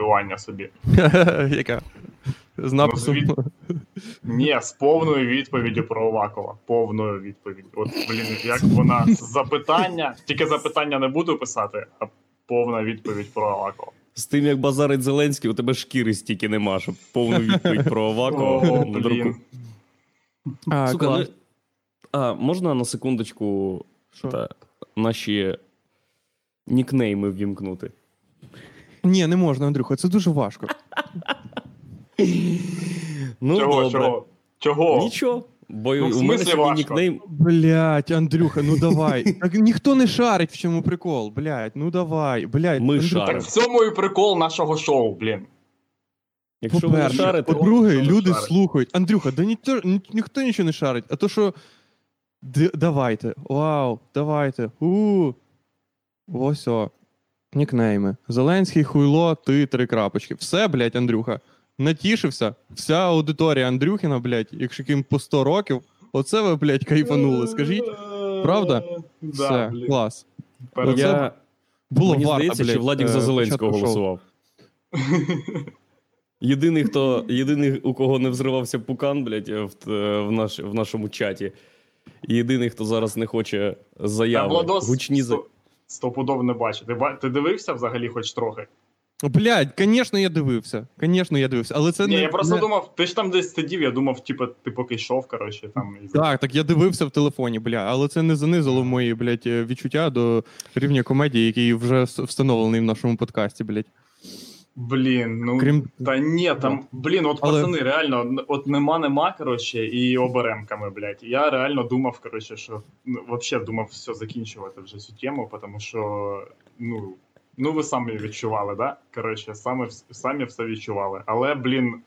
татуювання собі. Яка? З написом. звід- Ні, з повною відповіддю про Овакова. Повною відповіддю. От, блін, як вона запитання, тільки запитання не буду писати, а повна відповідь про Овакова. З тим, як базарить Зеленський, у тебе шкіри стільки нема, щоб повну відповідь про О, блін. А, Сука, клас. ну, а можна на секундочку Що? та, наші нікнейми ввімкнути? Ні, не можна, Андрюха, це дуже важко. Ну, чого, добре. чого? Чого? Нічого. Бо Ну, в у мене сьогодні важко? нікнейм. Блять, Андрюха, ну давай. Так ніхто не шарить, в чому прикол. Блять, ну давай. Блять, Ми Андрюха, шаримо. Так в цьому і прикол нашого шоу, блін. Якщо ви не шарите, по-друге, Ніхто люди шарить. слухають. Андрюха, да ніхто, ні- ніхто нічого не шарить, а то що. Д- давайте. Вау, давайте. У. Ось о. Нікнейми. Зеленський хуйло, ти три крапочки. Все, блядь, Андрюха. Натішився. Вся аудиторія Андрюхіна, блядь, якщо ким по 100 років, оце ви, блядь, кайфанули. Скажіть, правда? Да, все, блін. клас. Перед- Оце я... Було мені варто, здається, блядь, що Владік за е, Зеленського початку голосував. Єдиний, хто, єдиний, у кого не взривався пукан, блядь, в, в, наш, в нашому чаті. Єдиний, хто зараз не хоче Та заяви. Владос Гучні за... сто- стопудов не бачу. Ти, ти дивився взагалі хоч трохи? Блядь, звісно, я дивився. Звісно, я дивився. Але це Ні, не. я просто не... думав, ти ж там десь сидів, я думав, типу, ти поки йшов, коротше, там. Так, так я дивився в телефоні, бля, але це не занизило мої, блядь, е, відчуття до рівня комедії, який вже встановлений в нашому подкасті, блядь. Блін, ну Крім та ні, там, блін, от Але- пацани, реально, от нема, нема, коротше, і оберемками, блядь. Я реально думав, коротше, що ну, взагалі думав все закінчувати вже цю тему, тому що, ну, ну ви самі відчували, да? Коротше, самі, самі все відчували. Але, блін,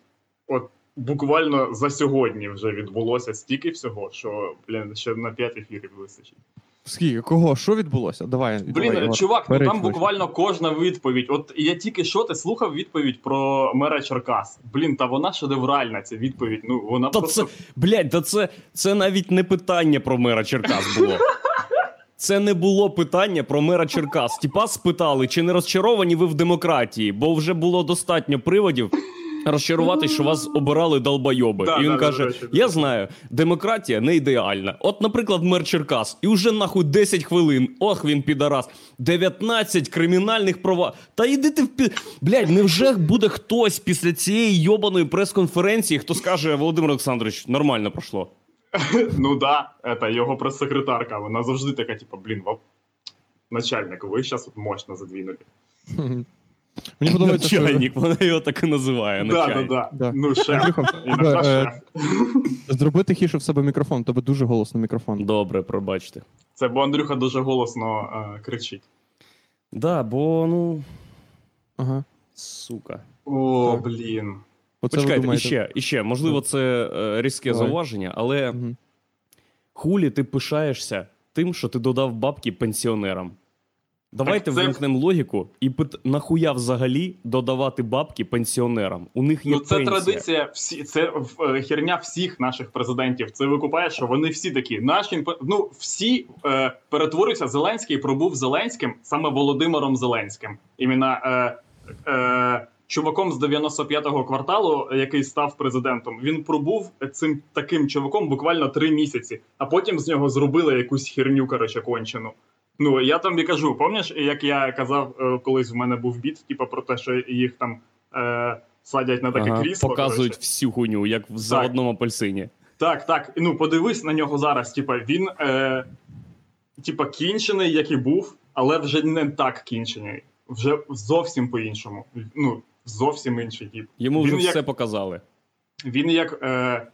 от буквально за сьогодні вже відбулося стільки всього, що, блін, ще на 5 ефірів вистачить. Скільки, кого, що відбулося? Давай. Блін, давай, чувак, ну там буквально кожна відповідь. От я тільки що ти слухав відповідь про мера Черкас. Блін, та вона шедевральна, ця відповідь. Ну вона Та просто це, блядь, та це, це навіть не питання про мера Черкас було. Це не було питання про мера Черкас. Тіпа спитали, чи не розчаровані ви в демократії, бо вже було достатньо приводів розчарувати, що вас обирали долбойоби. Да, і він да, каже: речі, Я знаю, демократія не ідеальна. От, наприклад, мер Черкас, і вже нахуй 10 хвилин. Ох, він підарас. 19 кримінальних права. Та йди ти в пі... Блядь, невже буде хтось після цієї йобаної прес-конференції, хто скаже Володимир Олександрович, нормально пройшло. ну да, это його прес-секретарка. Вона завжди така, типу, блін, начальник, ви зараз мощно задвинули. Мені подобається, що... Вона його так і називає. Да, да, да, Да. Ну, шеф. Е, зроби тихіше в себе мікрофон, тебе дуже голосний мікрофон. Добре, пробачте. Це бо Андрюха дуже голосно е, кричить. Да, бо ну. Ага. Сука. О, Так. блін. Оце ви Почекайте, думаєте. іще, іще, можливо, це е, різке Давай. зауваження, але Мгм. хулі ти пишаєшся тим, що ти додав бабки пенсіонерам. Давайте Так це- вимкнемо логіку і пит... нахуя взагалі додавати бабки пенсіонерам. У них є Ну, це пенсія. традиція, всі це е, херня всіх наших президентів. Це викупає, що вони всі такі. Наші ну всі е, перетворюються. Зеленський пробув Зеленським саме Володимиром Зеленським. Іменно е, е, чуваком з 95-го кварталу, який став президентом. Він пробув цим таким чуваком буквально три місяці, а потім з нього зробили якусь херню, коротше, кончену. Ну я тобі кажу, пам'ятаєш, як я казав, е, колись в мене був біт, типу, про те, що їх там. Е, Садять на таке Ага, крісло. показують коротше. всю хуйню, як в заводному апельсині. Так, так. Ну подивись на нього зараз. Типа він, е, типа, кінчений, як і був, але вже не так кінчений. Вже зовсім по-іншому. Ну, зовсім інший тип. Йому вже Він як- все показали. Він як. Е,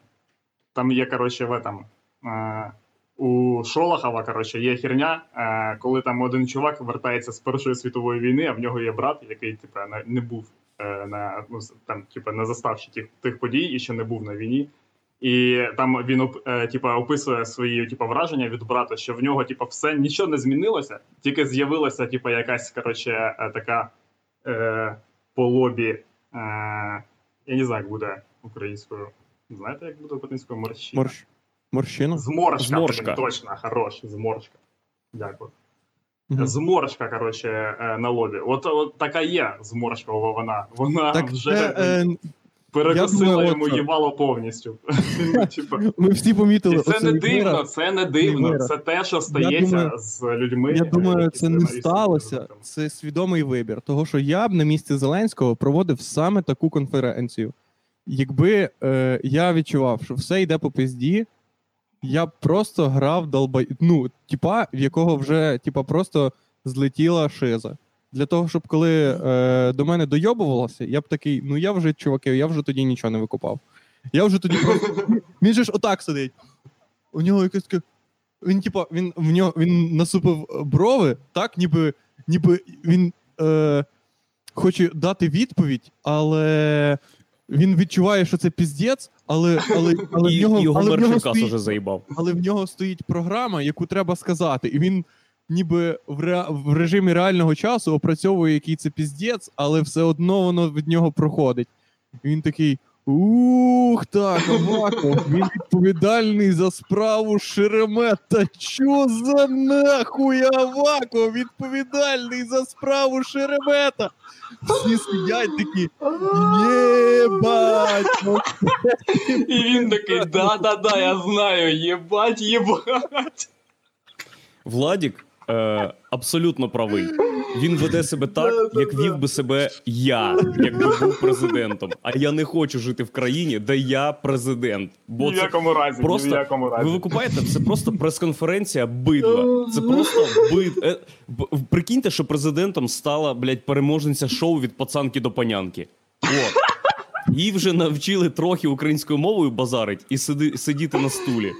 там є, коротше, в этом. Е, у Шолохова, коротше, є херня, е, коли там один чувак вертається з Першої світової війни, а в нього є брат, який, типа, не, був е, на ну, там, типа, не застав ще тих, тих подій і ще не був на війні. І там він типа, описує свої типа, враження від брата, що в нього типа, все нічого не змінилося, тільки з'явилася типа, якась коротше, така е, по лобі. Е, я не знаю, як буде українською. Знаєте, як буде українською морщина? Морщ... Морщина? Зморшка. Зморшка. Точно, хорош, зморшка. Дякую. Мгм. зморшка, коротше, е, на лобі. От, от така є зморшкова вона. Вона Так вже це, е, перекосила думаю, йому їбало повністю. Ну, ми всі помітили. І це не дивно, це не дивно. Це те, що стається з людьми. Я е, думаю, це не сталося. Це свідомий вибір. Того, що я б на місці Зеленського проводив саме таку конференцію. Якби е, я відчував, що все йде по пизді, я просто грав долба... Ну, типа, в якого вже типа, просто злетіла шиза. Для того, щоб коли е, до мене дойобувалося, я б такий, ну я вже, чуваки, я вже тоді нічого не викупав. Я вже тоді просто. Він же ж отак сидить. У нього якесь таке. Він, типа, він в нього він насупив брови, так, ніби, ніби він е, хоче дати відповідь, але він відчуває, що це піздець, але, але, але, І в нього, його але, в нього стоїть, уже заїбав. але в нього стоїть програма, яку треба сказати, і він ніби в, ре, в режимі реального часу опрацьовує, який це піздець, але все одно воно від нього проходить. І він такий. Ух, так, Аваков, він відповідальний за справу Шеремета. Що за нахуй Аваков відповідальний за справу Шеремета? Всі сидять такі, єбать, ну І він такий, да-да-да, я знаю, єбать, єбать. Владік е, абсолютно правий. Він веде себе так, як вів би себе я, якби був президентом. А я не хочу жити в країні, де я президент. Бо Ні в це якому разі, просто- ні в якому ви разі. викупаєте, це просто прес-конференція бидла. Це просто бид. Е, прикиньте, що президентом стала, блядь, переможниця шоу від пацанки до панянки. О. Її вже навчили трохи українською мовою базарить і сиди, сидіти на стулі.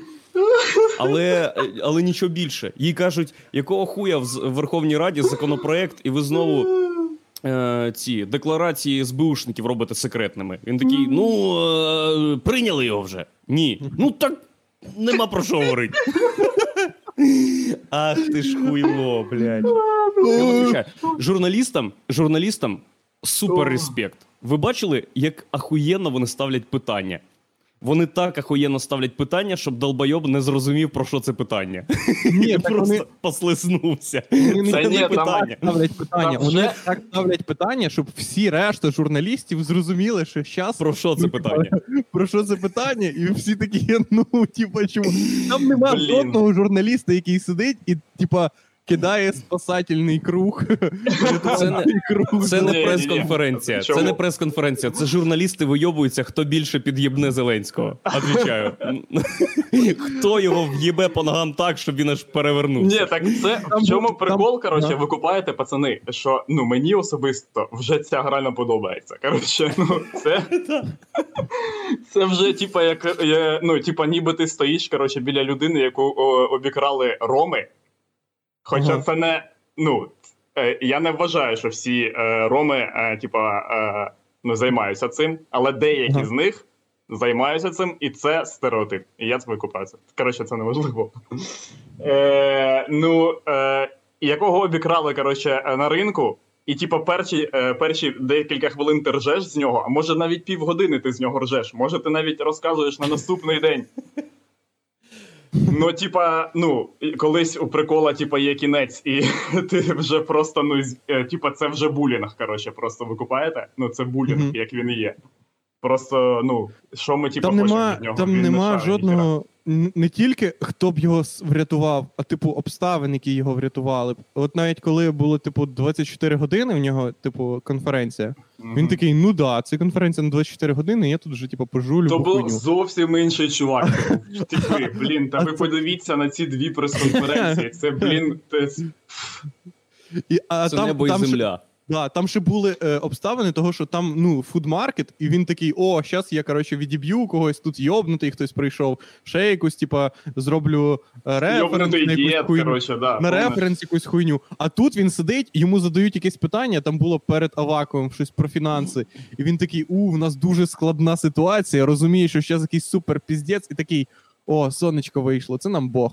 Але, е, але нічого більше. Їй кажуть, якого хуя в Верховній Раді законопроект, і ви знову е, ці декларації СБУшників робите секретними. Він такий: ну, е, прийняли його вже. Ні. Ну так нема про що говорити. Ах ти ж хуйло, блядь. Журналістам, журналістам супер респект. Ви бачили, як ахуєнно вони ставлять питання? Вони так ахуєнно ставлять питання, щоб долбойоб не зрозумів, про що це питання. ні, І просто вони, послизнувся. вони Це не там- ставлять питання. там Вони вже- так ставлять питання, щоб всі решта журналістів зрозуміли, що щас Про що це питання? про що це питання, і всі такі, ну, типа, чому? Там нема жодного журналіста, який сидить і, типа, кидає спасательний круг. Це не ні, ні. прес-конференція. Це не прес-конференція. Це журналісти вийобуються, хто більше під'єбне Зеленського. Отвічаю. Хто його в'єбе по ногам так, щоб він аж перевернувся? Ні, так це Там в чому прикол, там- коротше, да. ви купаєте, пацани, що ну мені особисто вже ця гра не подобається. Коротше, ну це, це вже типа як е, ну, типа, ніби ти стоїш коротше, біля людини, яку о, обікрали роми. Хоча Ага. це не. Ну, е, я не вважаю, що всі е, роми, е, типа, е, ну, займаються цим, але деякі Ага. з них займаються цим, і це стереотип. І я це викупаю. Коротше, це неможливо. Е, ну, е, якого обікрали, коротше, на ринку, і типу, перші, е, перші декілька хвилин ти ржеш з нього, а може навіть півгодини ти з нього ржеш. Може, ти навіть розказуєш на наступний день. Ну, типа, ну, колись у прикола, типа, є кінець, і ти вже просто, ну, е, типа, це вже булінг, коротше, просто викупаєте? Ну, це булінг, Мгм. як він і є. Просто, ну, що ми, типа, Там хочемо нема, від нього? там Він не нема шарить жодного. Не тільки хто б його врятував, а типу обставин, які його врятували. От навіть коли було типу 24 години в нього, типу, конференція, він такий: ну да, це конференція на 24 години, я тут вже типу пожулю. То був хуйню. зовсім інший чувак. Типи, блін, та ви подивіться на ці дві прес-конференції. Це, блін, це... І, а Це там, небо і там ще- земля. Да, там ще були е, обставини того, що там ну фудмаркет, і він такий: о, зараз я коротше відіб'ю когось тут йобнутий, хтось прийшов. Ще якусь, типа, зроблю е, референс на якусь дід, хуйню. коротше, да. на референс якусь хуйню. А тут він сидить, йому задають якесь питання. Там було перед Аваковим щось про фінанси. І він такий: у, в нас дуже складна ситуація. Розуміє, що зараз якийсь супер піздець, і такий. О, сонечко вийшло, це нам Бог.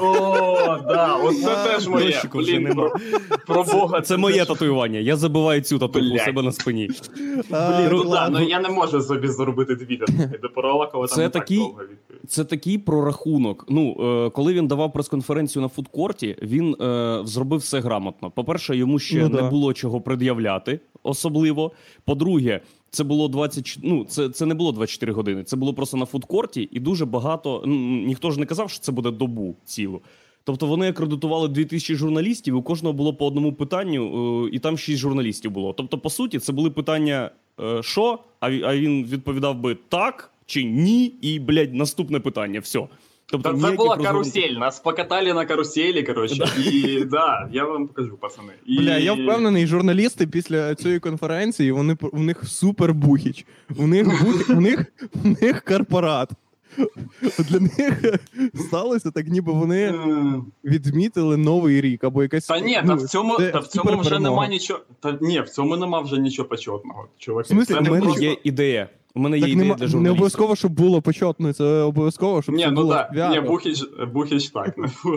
О, да, оце теж моє. Блін, про, про Бога. Це моє татуювання. Я забиваю цю татуху у себе на спині. Блін, ну да, ну я не можу собі зробити дві татухи. До Поролакова там Це не так такий- довго відповідь. Це такий прорахунок. Ну, е, коли він давав прес-конференцію на фудкорті, він е, зробив все грамотно. По-перше, йому ще Ну не було чого пред'являти особливо. По-друге, це було 20, ну, це, це не було 24 години. Це було просто на фудкорті, і дуже багато. Ну, ніхто ж не казав, що це буде добу цілу. Тобто вони акредитували 2000 журналістів, у кожного було по одному питанню, е, і там 6 журналістів було. Тобто, по суті, це були питання, е, що, а він відповідав би так чи ні, і, блядь, наступне питання. Все. Тобто, це була розгорнутих- карусель, нас покатали на каруселі, коротше. І да, я вам покажу, пацани. І... Бля, я впевнений, журналісти після цієї конференції вони у них супер бухіч. У них у них у них корпорат. Для них сталося так, ніби вони Е, відмітили новий рік або якась. Та ні, та ну, в цьому, та в цьому вже нема нічого. Та ні, в цьому нема вже нічого почетного. Чуваки, В смислі? це У не мене Є ідея. У мене є ідея нема, для не обов'язково, щоб було почетно, це обов'язково, щоб Ні, це ну було свято. ні, Бухіч, Бухіч так,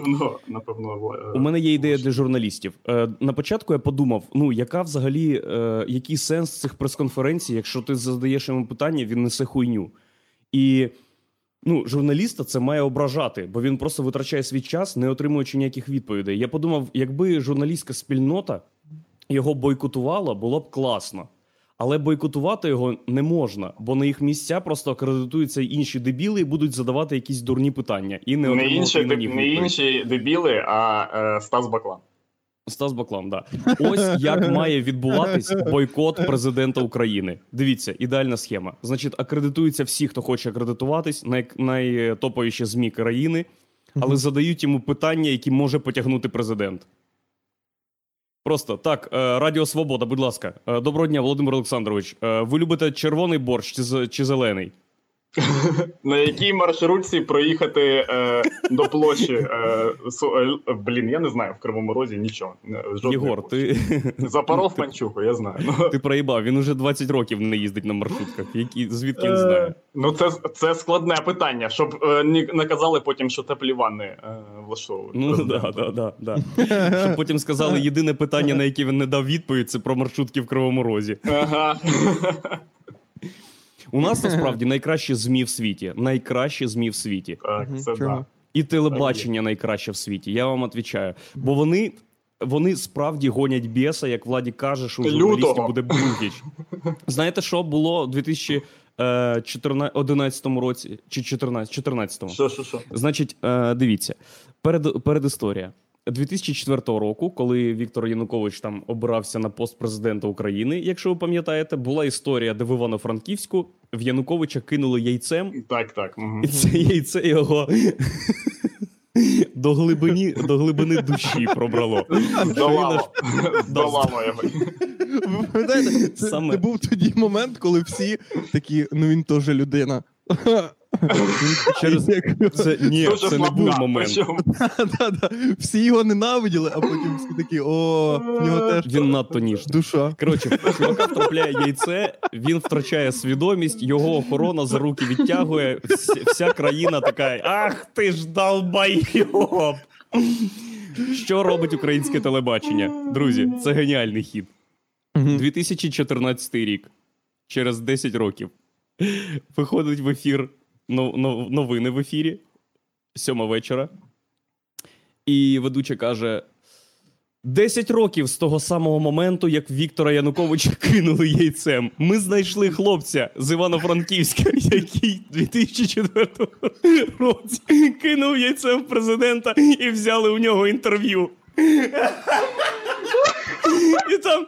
ну, напевно. е, У мене є ідея для журналістів. Е, на початку я подумав: ну яка взагалі е, який сенс цих прес-конференцій, якщо ти задаєш йому питання, він несе хуйню. І ну, журналіста це має ображати, бо він просто витрачає свій час, не отримуючи ніяких відповідей. Я подумав, якби журналістська спільнота його бойкотувала, було б класно. Але бойкотувати його не можна, бо на їх місця просто акредитуються інші дебіли і будуть задавати якісь дурні питання. І не, Не, інші, не відповідь. інші дебіли, а е, Стас Баклан. Стас Баклан, да. Ось як має відбуватись бойкот президента України. Дивіться, ідеальна схема. Значить, акредитуються всі, хто хоче акредитуватись, най- найтоповіші ЗМІ країни, але задають йому питання, які може потягнути президент. Просто так, е, Радіо Свобода, будь ласка. Е, Доброго дня, Володимир Олександрович. Е, Ви любите червоний борщ чи, зелений? На якій маршрутці проїхати е, до площі? Е, су- е, блін, я не знаю в Кривому Розі нічого. не- Єгор, площі. ти, Запоров панчуху, я знаю. Ну, ти проїбав. Він уже 20 років не їздить на маршрутках. Які, звідки він е, знає? Ну, це, це складне питання, щоб е, не казали потім, що теплі ванни е, влаштовують. Ну да, да, да, да. Щоб потім сказали, єдине питання, на яке він не дав відповідь, це про маршрутки в Кривому Розі. Ага. У нас насправді найкращі ЗМІ в світі. Найкращі ЗМІ в світі. Так, це да. І телебачення найкраще в світі. Я вам відповідаю. Бо вони. Вони справді гонять біса, як Владі каже, що у журналістів буде Бухіч. Знаєте, що було у 2011 році чи 14, 14-му? Що, що, що? Значить, е, дивіться, перед, передісторія. 2004 року, коли Віктор Янукович там обирався на пост президента України, якщо ви пам'ятаєте, була історія, де в Івано-Франківську в Януковича кинули яйцем, Так, так. і це яйце його до глибини, до глибини душі пробрало. Здолало його. Ви пам'ятаєте, це був тоді момент, коли всі такі, ну він теж людина. Через це ні, Дуже це не був момент. Всі його ненавиділи, а потім всі такі, о, в нього теж Він надто ніжний. душа. Коротше, чувака втрапляє яйце, він втрачає свідомість, його охорона за руки відтягує. Вся, вся країна така: Ах ти ж долбайоб! Що робить українське телебачення? Друзі, це геніальний хід. 2014 рік, через 10 років, виходить в ефір новини в ефірі, сьома вечора. І ведуча каже: 10 років з того самого моменту, як Віктора Януковича кинули яйцем. Ми знайшли хлопця з Івано-Франківська, який в 2004 році кинув яйцем президента і взяли у нього інтерв'ю. І там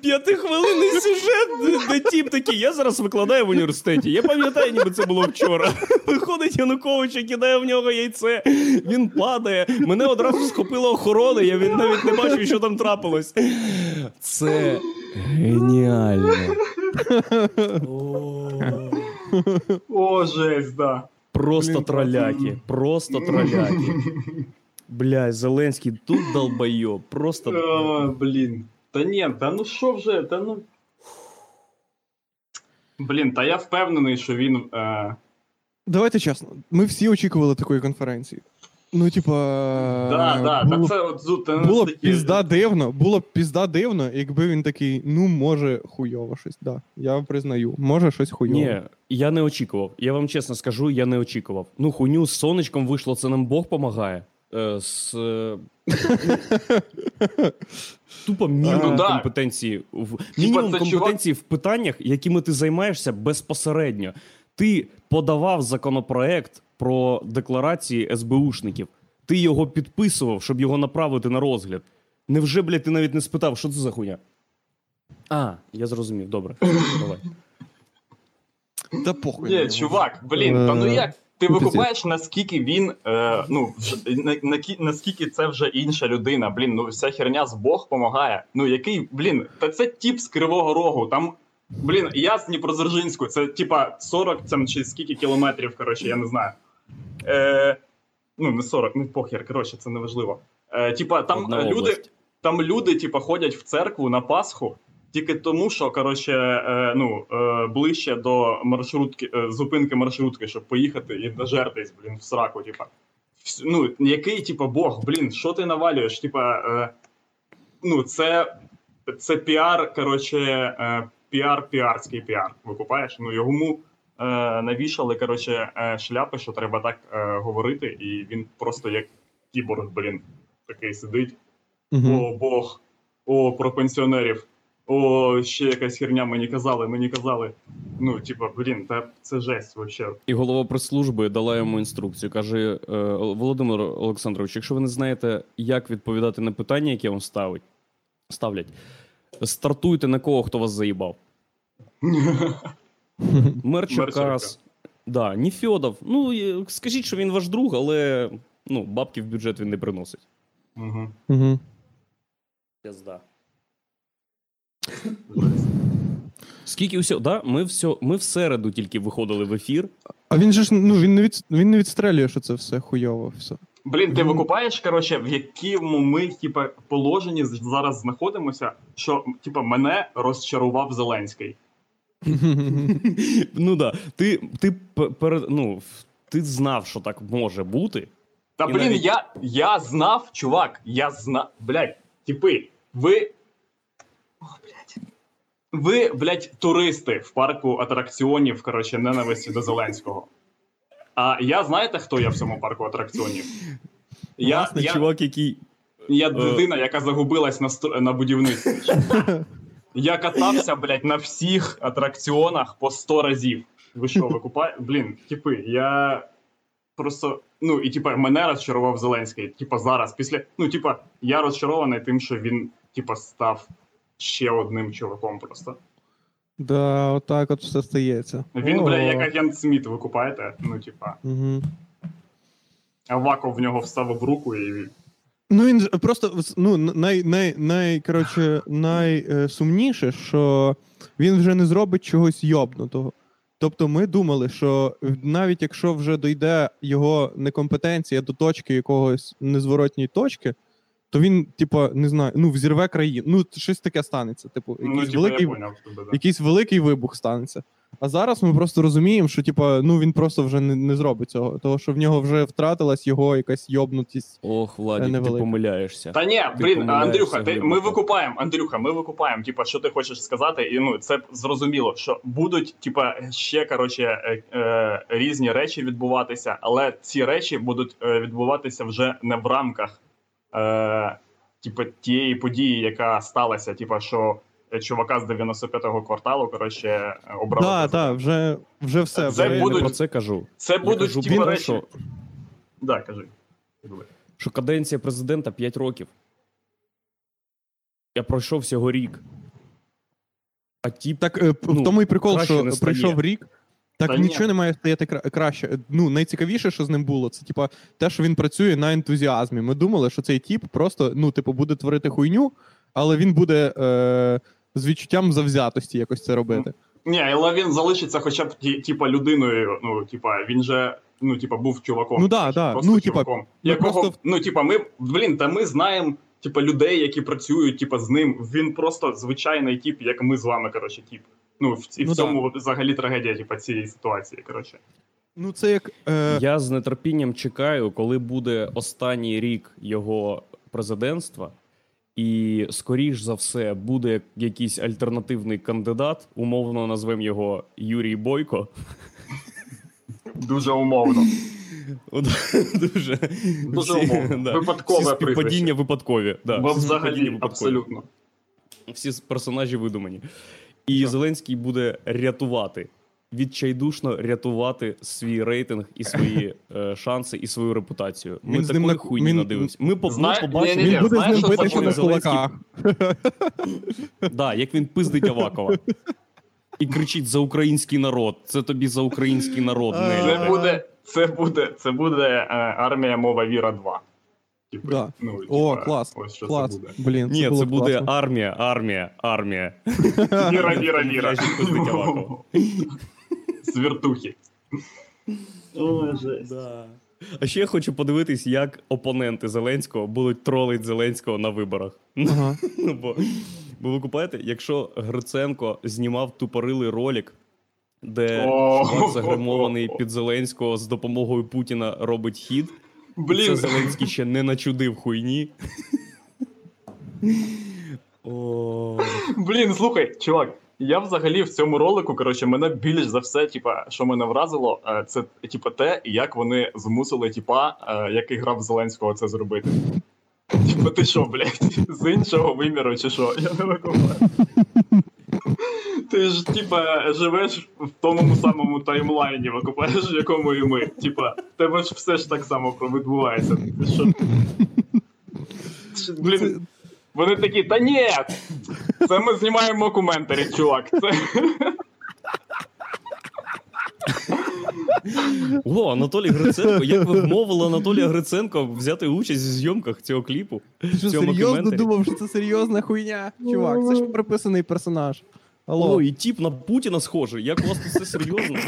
п'ятихвилинний сюжет, де- де тіп такий. Я зараз викладаю в університеті. Я пам'ятаю, ніби це було вчора. Виходить Янукович і кидає в нього яйце. Він падає. Мене одразу схопила охорона, я від- навіть не бачив, що там трапилось. Це геніально. О, жесть, да. Просто троляки. Просто троляки. Бля, Зеленський тут долбойоб. Просто. О, блін. Та ні, та ну що вже, та ну. Блін, та я впевнений, що він. Е... Давайте чесно, ми всі очікували такої конференції. Ну, типа. Да, да, було, та це от не було б настільки- пізда дивно, було б пізда дивно, якби він такий, ну, може, хуйово щось. Да, я признаю, може щось хуйово. Ні, я не очікував. Я вам чесно скажу, я не очікував. Ну, хуйню з сонечком вийшло, це нам Бог помагає. Е, з, тупо мінімум Ну, да. компетенції. В, мінімум компетенції в питаннях, якими ти займаєшся безпосередньо. Ти подавав законопроект про декларації СБУшників. Ти його підписував, щоб його направити на розгляд. Невже, блядь, ти навіть не спитав, що це за хуйня? А, я зрозумів, добре. Давай. Та похуй. Ні, чувак, блін, та ну Е, як? Ти викупаєш, наскільки він, е, ну, на, на, наскільки це вже інша людина, блін, ну вся херня з Бог помагає. Ну який, блін, та це тіп з Кривого Рогу, там, блін, я з Дніпродзержинську, це типа 40 там, чи скільки кілометрів, коротше, я не знаю. Е, ну, не 40, ну похер, коротше, це неважливо. Е, типа, там Одна е, люди, область. там люди, типа, ходять в церкву на Пасху. Тільки тому, що коротше, е, ну е, ближче до маршрутки, е, зупинки маршрутки, щоб поїхати і дожертись, блін, в сраку. Типа, ну який, типа, Бог, блін, що ти навалюєш? Типа, ну це, це піар, коротше, піар, піарський піар. Викупаєш? Ну йому навішали коротше, шляпи, що треба так е, говорити, і він просто як кіборг, блін, такий сидить. Мгм. О, Бог, о, про пенсіонерів. О, ще якась херня мені казали, мені казали. Ну, типа, блін, та це жесть вообще. І голова прес-служби дала йому інструкцію. Каже: е, Володимир Олександрович, якщо ви не знаєте, як відповідати на питання, які вам ставить, ставлять, стартуйте на кого, хто вас заїбав. Мер Черкас. Да, Ніфьодов. Ну, скажіть, що він ваш друг, але ну, бабки в бюджет він не приносить. Угу. Мгм. Пізда. Скільки усього? Да, ми, все, ми в середу тільки виходили в ефір. А він же ж ну він не від він не відстрелює, що це все хуйово. Все. Блін, ти викупаєш, коротше, в якому ми, типа, положенні зараз знаходимося, що, типа, мене розчарував Зеленський. Ну да, ти, ти пе- перед, ну, ти знав, що так може бути. Та блін, навіть- я, я знав, чувак, я знав. Блядь, типи, ви. Ох, блядь. Ви, блядь, туристи в парку атракціонів, коротше, ненависті до Зеленського. А я знаєте, хто я в цьому парку атракціонів? Я, Власне, я, чувак, який. я е, дитина, яка загубилась на, стр- на будівництві. Я катався, блядь, на всіх атракціонах по 100 разів. Ви що, ви купаєте? Блін, типи, я просто. Ну, і типа мене розчарував Зеленський. Типа зараз, після. Ну, типа, я розчарований тим, що він, типа, став ще одним чуваком просто. Да, отак от все стається. Він, бля, як агент Сміт, ви купаєте? Ну, типа, Мгм. Аваков в нього вставив руку і. Ну він просто ну, най, най, най, коротше, найсумніше, що він вже не зробить чогось йобнутого. Тобто ми думали, що навіть якщо вже дойде його некомпетенція до точки якогось незворотньої точки, то він, типа, не знаю, ну, взірве країну. Ну, щось таке станеться. Типу, Ну, якийсь, типа, великий, я поняв тебе, да. якийсь великий вибух станеться. А зараз ми просто розуміємо, що типа, ну він просто вже не, не зробить цього, тому що в нього вже втратилась його якась йобнутість. Ох, Владік, ти невелика. помиляєшся. Та ні, Ти блін, Андрюха, ти, ми викупаємо, Андрюха, ми викупаємо, типа, що ти хочеш сказати, і ну це зрозуміло, що будуть, типа, ще коротше е, е, різні речі відбуватися, але ці речі будуть е, відбуватися вже не в рамках е, типа, тієї події, яка сталася, типа, що е, чувака з 95-го кварталу, коротше, е, обрали. Так, так, вже, вже все. Це вже Я не про це кажу. Це будуть кажу те, речі. що, Да, кажи. що каденція президента 5 років. Я пройшов всього рік. А тіп Так е, Ну, в тому і прикол, що пройшов рік. Так Та ні. нічого не має кра- краще. Е, Ну, найцікавіше, що з ним було, це типа те, що він працює на ентузіазмі. Ми думали, що цей тіп просто ну, типу, буде творити хуйню, але він буде е, з відчуттям завзятості якось це робити. Ні, але він залишиться хоча б типа людиною. Ну, типа, він же ну, типа, був чуваком. Ну да, да. Просто Ну, типа, чуваком. якого, просто- ну, типа, ми, блін, та ми знаємо, типа, людей, які працюють, типа, з ним. Він просто звичайний тип, як ми з вами, коротше, тип. Ну, в, і в Ну да. цьому взагалі трагедія, типа, цієї ситуації, коротше. Ну, це як. Е, Я з нетерпінням чекаю, коли буде останній рік його президентства, і скоріш за все буде якийсь альтернативний кандидат, умовно назвемо його Юрій Бойко. Дуже умовно. Дуже, Дуже умовно. Випадкове прізвище. випадкові. Да, взагалі абсолютно. Всі персонажі видумані. І Зеленський буде рятувати. Відчайдушно рятувати свій рейтинг і свої е, шанси, і свою репутацію. Ми Він з ним такої на- хуйні він- надивимося. Ми, по, Знає- ми побачимо, Ні-ні-ні, він буде знаєш, з ним що битися на Зеленський- кулаках. да, як він пиздить Авакова. І кричить за український народ. Це тобі за український народ. Нелі. Це буде, це буде, це буде е, армія мова Віра 2. Типу, Да. ну, О, типа, клас. Ось що Клас. це буде. Блін, Ні, було це буде класно. армія, армія, армія. Віра, віра, віра. Свертухи. Ой, жесть. Да. А ще я хочу подивитись, як опоненти Зеленського будуть тролити Зеленського на виборах. Ага. Ну, бо, бо ви купаєте, якщо Гриценко знімав тупорилий ролик, де загримований під Зеленського з допомогою Путіна робить хід, і це Блін, Зеленський ще не начудив хуйні. О, блін, слухай, чувак. Я взагалі в цьому ролику, коротше, мене більш за все, типа, що мене вразило, е, це типа те, як вони змусили, типа, е, який грав Зеленського, це зробити. Типа, ти що, блядь, з іншого виміру, чи що? Я не викупаю. Ти ж, типа, живеш в тому самому таймлайні, викупаєш, в якому і ми. Типа, тебе ж все ж так само відбувається. Що? Блін, вони такі, та ні! Це ми знімаємо мокументарі, чувак. Це... О, Анатолій Гриценко. Як ви вмовили Анатолія Гриценко взяти участь в зйомках цього кліпу? Ти що, серйозно думав, що це серйозна хуйня? Чувак, це ж приписаний персонаж. Алло. О, і тіп на Путіна схожий. Як у вас тут все серйозно?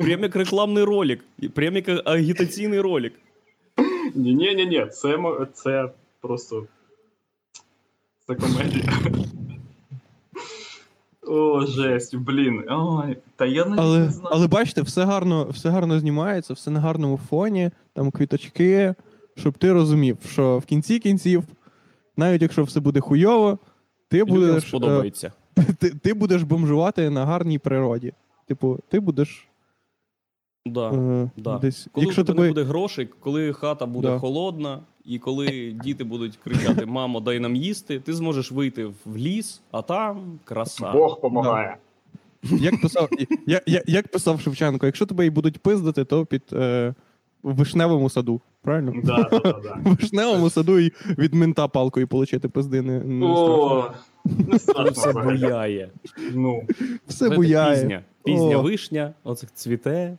Прям як рекламний ролик, прям як агітаційний ролик. Ні, ні, ні, ні, це, це просто. Це комедія. О, жесть, блін. Ой, та я навіть Але, не знаю. але бачите, все гарно, все гарно знімається, все на гарному фоні, там квіточки, щоб ти розумів, що в кінці кінців, навіть якщо все буде хуйово, ти Людям будеш, е, сподобається. ти, ти будеш бомжувати на гарній природі. Типу, ти будеш Да. е, да. десь. Коли якщо тебе не буде грошей, коли хата буде Да. холодна, і коли діти будуть кричати: Мамо, дай нам їсти, ти зможеш вийти в ліс, а там краса. Бог помагає. Як писав, я, я, як писав Шевченко, якщо тебе і будуть пиздити, то під е, в вишневому саду. Правильно? Да, да, да, да. В вишневому саду і від мента палкою получити пизди не, не страшно. О, не страшно. Все взагалі. буяє. Ну, Все Знаєте, буяє. Пізня, пізня О. вишня, оце цвіте.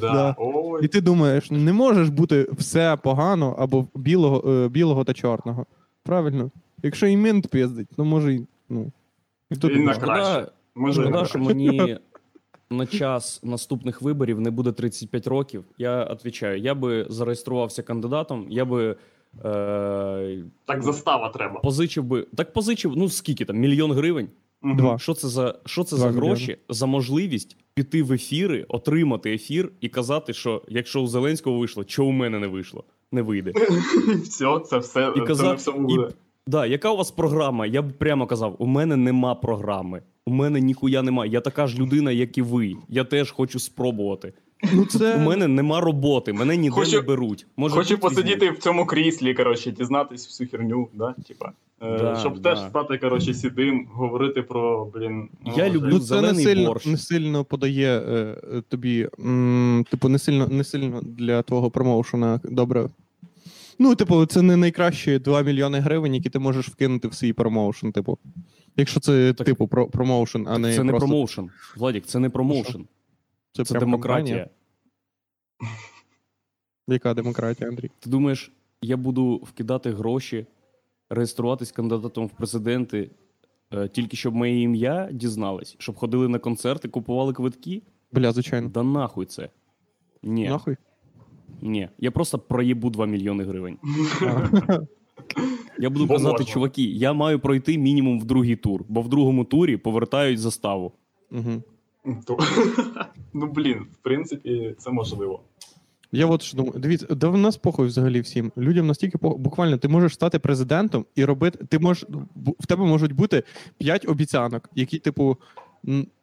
да. Да. Ой. І ти думаєш, не можеш бути все погано або білого, е, білого та чорного. Правильно? Якщо і мент пиздить, то може й. Ну, хто І на краще. Може, Шкода, що мені на час наступних виборів не буде 35 років. Я відповідаю, я би зареєструвався кандидатом, я би е, Так застава треба. позичив би. Так позичив, ну скільки там, мільйон гривень. Два. Що це за що це Два за мільйони. гроші за можливість піти в ефіри, отримати ефір і казати, що якщо у Зеленського вийшло, що у мене не вийшло, не вийде. Все, це все. І це казав, на всьому і, буде. Да, яка у вас програма? Я б прямо казав: у мене нема програми. У мене ніхуя нема. Я така ж людина, як і ви. Я теж хочу спробувати. Ну, це... У мене нема роботи, мене ніде Хочу- не беруть. Може, Хочу посидіти візьмуть? в цьому кріслі, коротше, дізнатись всю херню, да? Типа. Е, щоб да. теж стати, коротше, сідим, говорити про, блін. Я ну, люблю Ну, це не зелений сильно, борщ. не сильно подає е, е, тобі, м, типу, не сильно, не сильно для твого промоушена добре. Ну, типу, це не найкращі 2 мільйони гривень, які ти можеш вкинути в свій промоушен. Типу. Якщо це, Так- типу, про, промоушен, а не це не промоушен. Владік, це не промоушен. це, Це демократія. компанія. Яка демократія, Андрій? Ти думаєш, я буду вкидати гроші, реєструватись кандидатом в президенти, е, тільки щоб моє ім'я дізнались, щоб ходили на концерти, купували квитки? Бля, звичайно. Да нахуй це. Ні, Нахуй. Ні. Я просто проїбу 2 мільйони гривень. Я буду Бо казати, можна. чуваки, я маю пройти мінімум в другий тур, бо в другому турі повертають заставу. Угу. Ну, блін, в принципі, це можливо. Я от що думаю, дивіться, да в нас похуй взагалі всім. Людям настільки похуй, буквально ти можеш стати президентом і робити. Ти можеш в тебе можуть бути п'ять обіцянок, які, типу,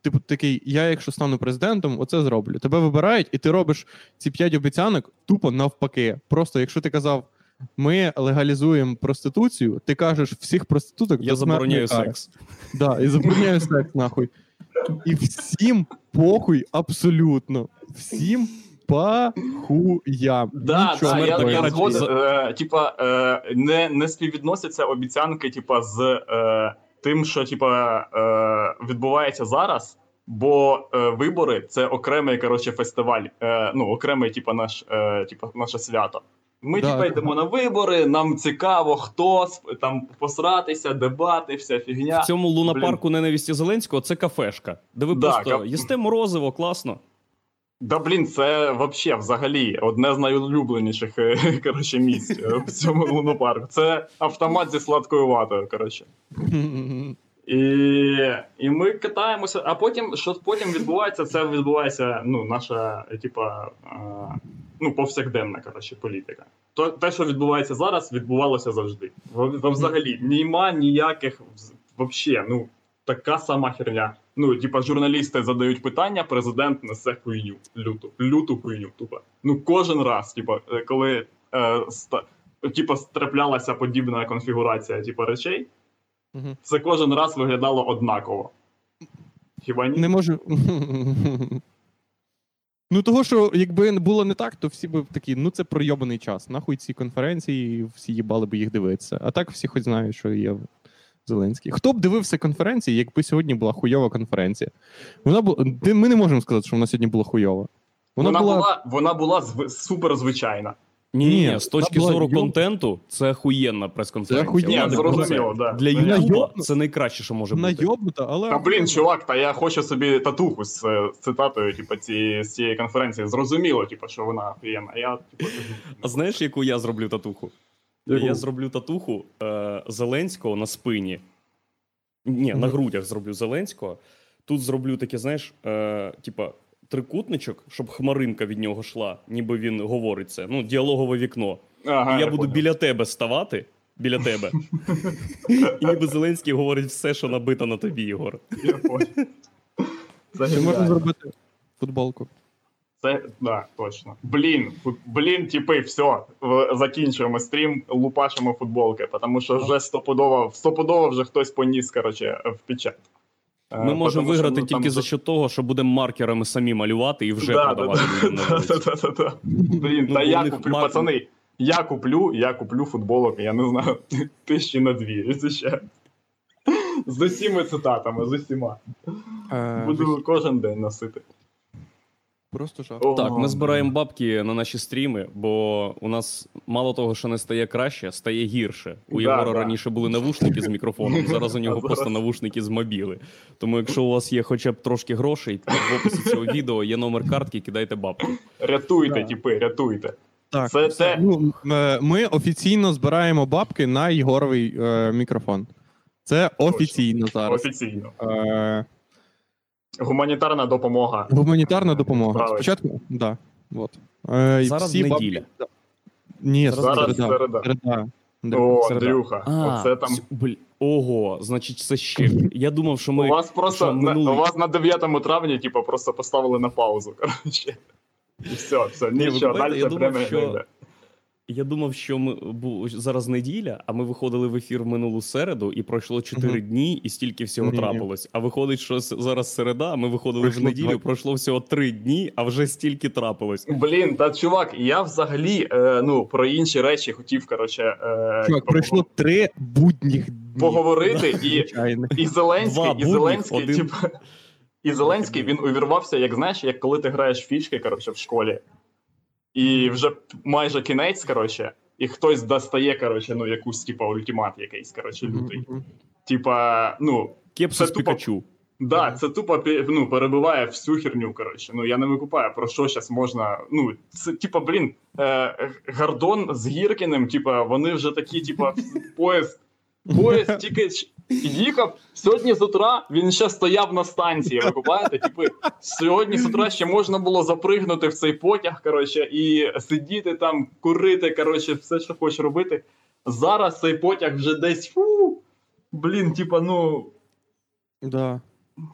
типу, такий, я, якщо стану президентом, оце зроблю. Тебе вибирають, і ти робиш ці п'ять обіцянок тупо навпаки. Просто якщо ти казав, ми легалізуємо проституцію, ти кажеш всіх проституток, Я забороняю секс. Да, і забороняю секс, нахуй. І всім похуй абсолютно. Всім пахуя. Да, да, я, я згоден. Е, типа, е, не, не співвідносяться обіцянки, типа, з е, тим, що типа, е, відбувається зараз. Бо е, вибори це окремий коротше, фестиваль, е, ну, окремий, типа, наш, е, типа, наше свято. Ми, Да, типа, йдемо на вибори, нам цікаво, хто там посратися, дебати, вся фігня. В цьому лунапарку ненависті Зеленського це кафешка, де ви Да, просто каф- їсте морозиво, класно. Да блін, це вообще взагалі одне з найулюбленіших е, коротше, місць е, в цьому лунопарку. Це автомат зі сладкою ватою. Коротше. І, і ми катаємося, а потім, що потім відбувається, це відбувається ну, наша, типа, е, ну, повсякденна коротше, політика. То, те, що відбувається зараз, відбувалося завжди. Взагалі, нема ніяких вз- вообще, ну, така сама херня. Ну, типа, журналісти задають питання, президент несе хуйню. Люту, люту хуйню, тупо. Ну, кожен раз, типа, е, коли е, ста, типа, траплялася подібна конфігурація типа, речей, Мгм. це кожен раз виглядало однаково. Хіба ні? Не можу. Ну, того, що якби було не так, то всі б такі, ну це пройобаний час. Нахуй ці конференції, всі їбали б їх дивитися. А так всі хоч знають, що є Зеленський. Хто б дивився конференції, якби сьогодні була хуйова конференція? Вона була. Ми не можемо сказати, що вона сьогодні була хуйова. Вона, Вона, була. була, вона була зв... супер звичайна. Ні, Ні, ні, з точки зору йоб- контенту, це охуєнна прес-конференція. Це охуєнна, зрозуміло, для- да. Для Ютуба це найкраще, що може бути. йобнута, але. Та блін, чувак, та я хочу собі татуху з е, цитатою, типу, ці, з цієї конференції. Зрозуміло, типу, що вона офігенна. Я, типу, А знаєш, яку я зроблю татуху? Яку? Я зроблю татуху е, Зеленського на спині. Ні, на грудях зроблю Зеленського. Тут зроблю таке, знаєш, е, типа трикутничок, щоб хмаринка від нього йшла, ніби він говорить це. Ну, діалогове вікно. ага, І я буду понял. біля тебе ставати, біля тебе. І ніби Зеленський говорить все, що набито на тобі, Ігор. Я понял. Це Чи можна зробити футболку? Це да, точно. Блін, фут- блін, типи, все, закінчуємо стрім, лупашимо футболки, тому що вже стопудово, стопудово вже хтось поніс, коротше, в печать. Е, Ми можемо що, виграти ну, там тільки за счет того, що будемо маркерами самі малювати і вже Да, да, продавати да, да, да, да, да. Блін, Ну, та я куплю, пацани, я куплю, я куплю футболок, я не знаю, тисячі на дві, якщо ще. З усіма цитатами, з усіма. Е, Буду кожен день носити. Просто жах. Так, ми збираємо бабки на наші стріми, бо у нас мало того, що не стає краще, стає гірше. У Да, Єгора да. раніше були навушники з мікрофоном, зараз у нього просто навушники з мобіли. Тому, якщо у вас є хоча б трошки грошей, в описі цього відео є номер картки, кидайте бабки. Рятуйте, Да. типи, рятуйте. Так, Це те- Ну, е, ми офіційно збираємо бабки на Єгоровий е, мікрофон. Це офіційно зараз. Офіційно. Е, Гуманітарна допомога. гуманітарна допомога. Правильно. Спочатку, да. От. Е, Зараз всі неділя. Бабки... Ні, Зараз зараз середа. середа. середа. О, Середа. Андрюха, А, оце там. бль- Ого, значить, це ще. Я думав, що У вас просто що на, у вас на 9 травні, типу, просто поставили на паузу. Коротше. І все, все, нічого, далі це думав, прямо що- не йде. Я думав, що ми бу, зараз неділя, а ми виходили в ефір минулу середу, і пройшло 4 Мгм. дні, і стільки всього трапилось. А виходить, що зараз середа, а ми виходили Пройшло в неділю, два- пройшло всього 3 дні, а вже стільки трапилось. Блін, та чувак, я взагалі е, ну, про інші речі хотів, коротше, е, Чувак, пройшло три будніх дні. поговорити, і, Звичайно. і Зеленський, Два і будніх, Зеленський, один- типу, і Зеленський він увірвався, як знаєш, як коли ти граєш в фішки, коротше, в школі, і вже майже кінець, коротше, і хтось достає, коротше, ну, якусь, типу, ультимат якийсь, коротше, лютий. Типа, ну, Кепсу Це з тупо- Пікачу. Да, це тупо ну, перебиває всю херню. Коротше. Ну я не викупаю, про що зараз можна. Ну, це типа, блін, е, Гордон з Гіркіним, типа, вони вже такі, типа, поїзд. Поїзд тільки. Їхав сьогодні з утра, він ще стояв на станції. Ви купаєте? Типу, сьогодні з утра ще можна було запригнути в цей потяг, коротше, і сидіти там, курити, коротше, все, що хочеш робити. Зараз цей потяг вже десь. Фу, блін, типа, ну. Да.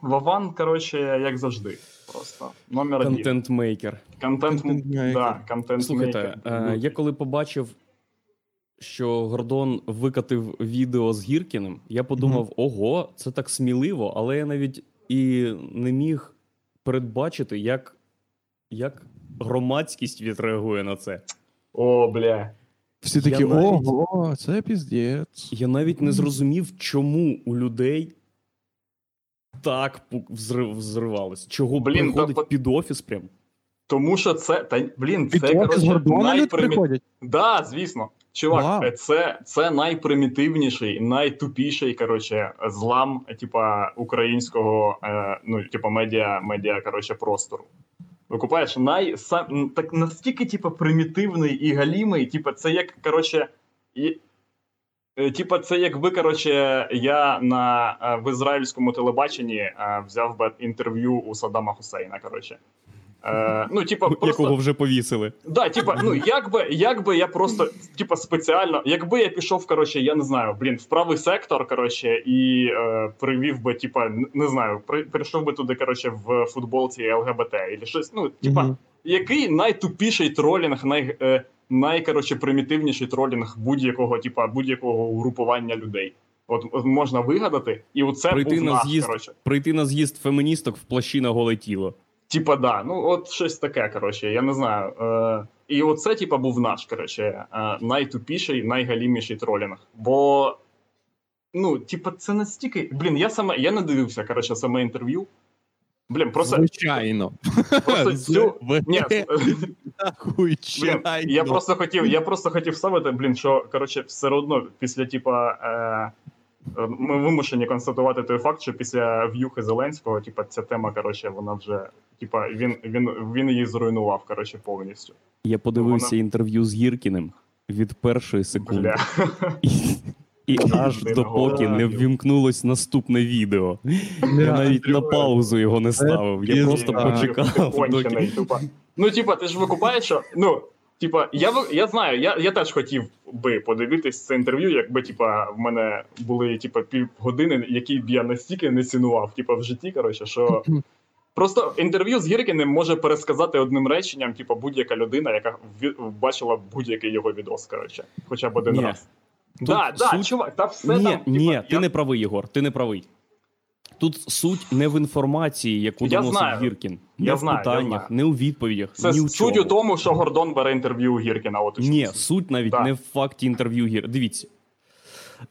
Вован, коротше, як завжди. Просто номер. Контент-мейкер. Контент, Контент-мейкер. да, контент Слухайте, е, я коли побачив, що Гордон викатив відео з Гіркіним, я подумав: ого, це так сміливо, але я навіть і не міг передбачити, як, як громадськість відреагує на це. О, бля. Всі Я такі, навіть- ого, це піздець. Я навіть не зрозумів, чому у людей так взрив, взривалось. Чого Блін, приходить та- під офіс прям. Тому що це. Та, блін, Під це коротше, Гордона люди найпримі- приходять? Да, звісно. Чувак, Вау. е, це, це найпримітивніший, найтупіший, коротше, злам, типа, українського, е, ну, типа, медіа, медіа, коротше, простору. Викупаєш, най, сам, так настільки, типа, примітивний і галімий, типа, це як, коротше, і, е, типа, це якби, коротше, я на, е, в ізраїльському телебаченні е, взяв би інтерв'ю у Саддама Хусейна, коротше. Е, ну, типа, просто... Якого вже повісили. Да, типа, ну як би, як би я просто, типа, спеціально, якби я пішов, коротше, я не знаю, блін, в правий сектор, коротше, і е, привів би, типа, не знаю, при, прийшов би туди, коротше, в футболці ЛГБТ, або щось, ну, типа, Мгм. який найтупіший тролінг, най, е, найкоротше, примітивніший тролінг будь-якого, типа, будь-якого угрупування людей. От, от можна вигадати, і оце Прийти був на з'їзд. коротше. Прийти на з'їзд феміністок в плащі на голе тіло. Типа, да, ну от щось таке, коротше, я не знаю. Е, і оце, типа, був наш, коротше, е, найтупіший, найгаліміший тролінг. Бо, ну, типа, це настільки. Блін, я саме я не дивився, коротше, саме інтерв'ю. Блін, просто, Звичайно. просто цю. Ні, блін, я просто хотів, я просто хотів ставити, блін, що коротше, все одно після, типа. Е, ми вимушені констатувати той факт, що після в'юхи Зеленського, типа, ця тема, коротше, вона вже. Типа, він, він, він її зруйнував, коротше, повністю. Я подивився Вона- інтерв'ю з Гіркіним від першої секунди. І, і аж допоки не ввімкнулось наступне відео. Я навіть на паузу його не ставив. Я просто почекав. Доки... Ну, типа, ти ж викупаєш, що. Ну, типа, я, я знаю, я, я теж хотів би подивитись це інтерв'ю, якби, типа, в мене були типа, півгодини, які б я настільки не цінував, типа, в житті, коротше, що. Просто інтерв'ю з Гіркіним може пересказати одним реченням, типа, будь-яка людина, яка бачила будь-який його відос, коротше, хоча б один Ні. раз. Тут Да, да, чувак, та все Ні, там. ні, типа, ти я- не правий, Єгор, ти не правий. Тут суть не в інформації, яку Я знаю. Гіркін, не Я в знаю, я питаннях, знаю. не у відповідях. Це ні у суть у тому, що Гордон бере інтерв'ю у Гіркіна. От Ні, суть навіть Да. не в факті інтерв'ю гір. Дивіться.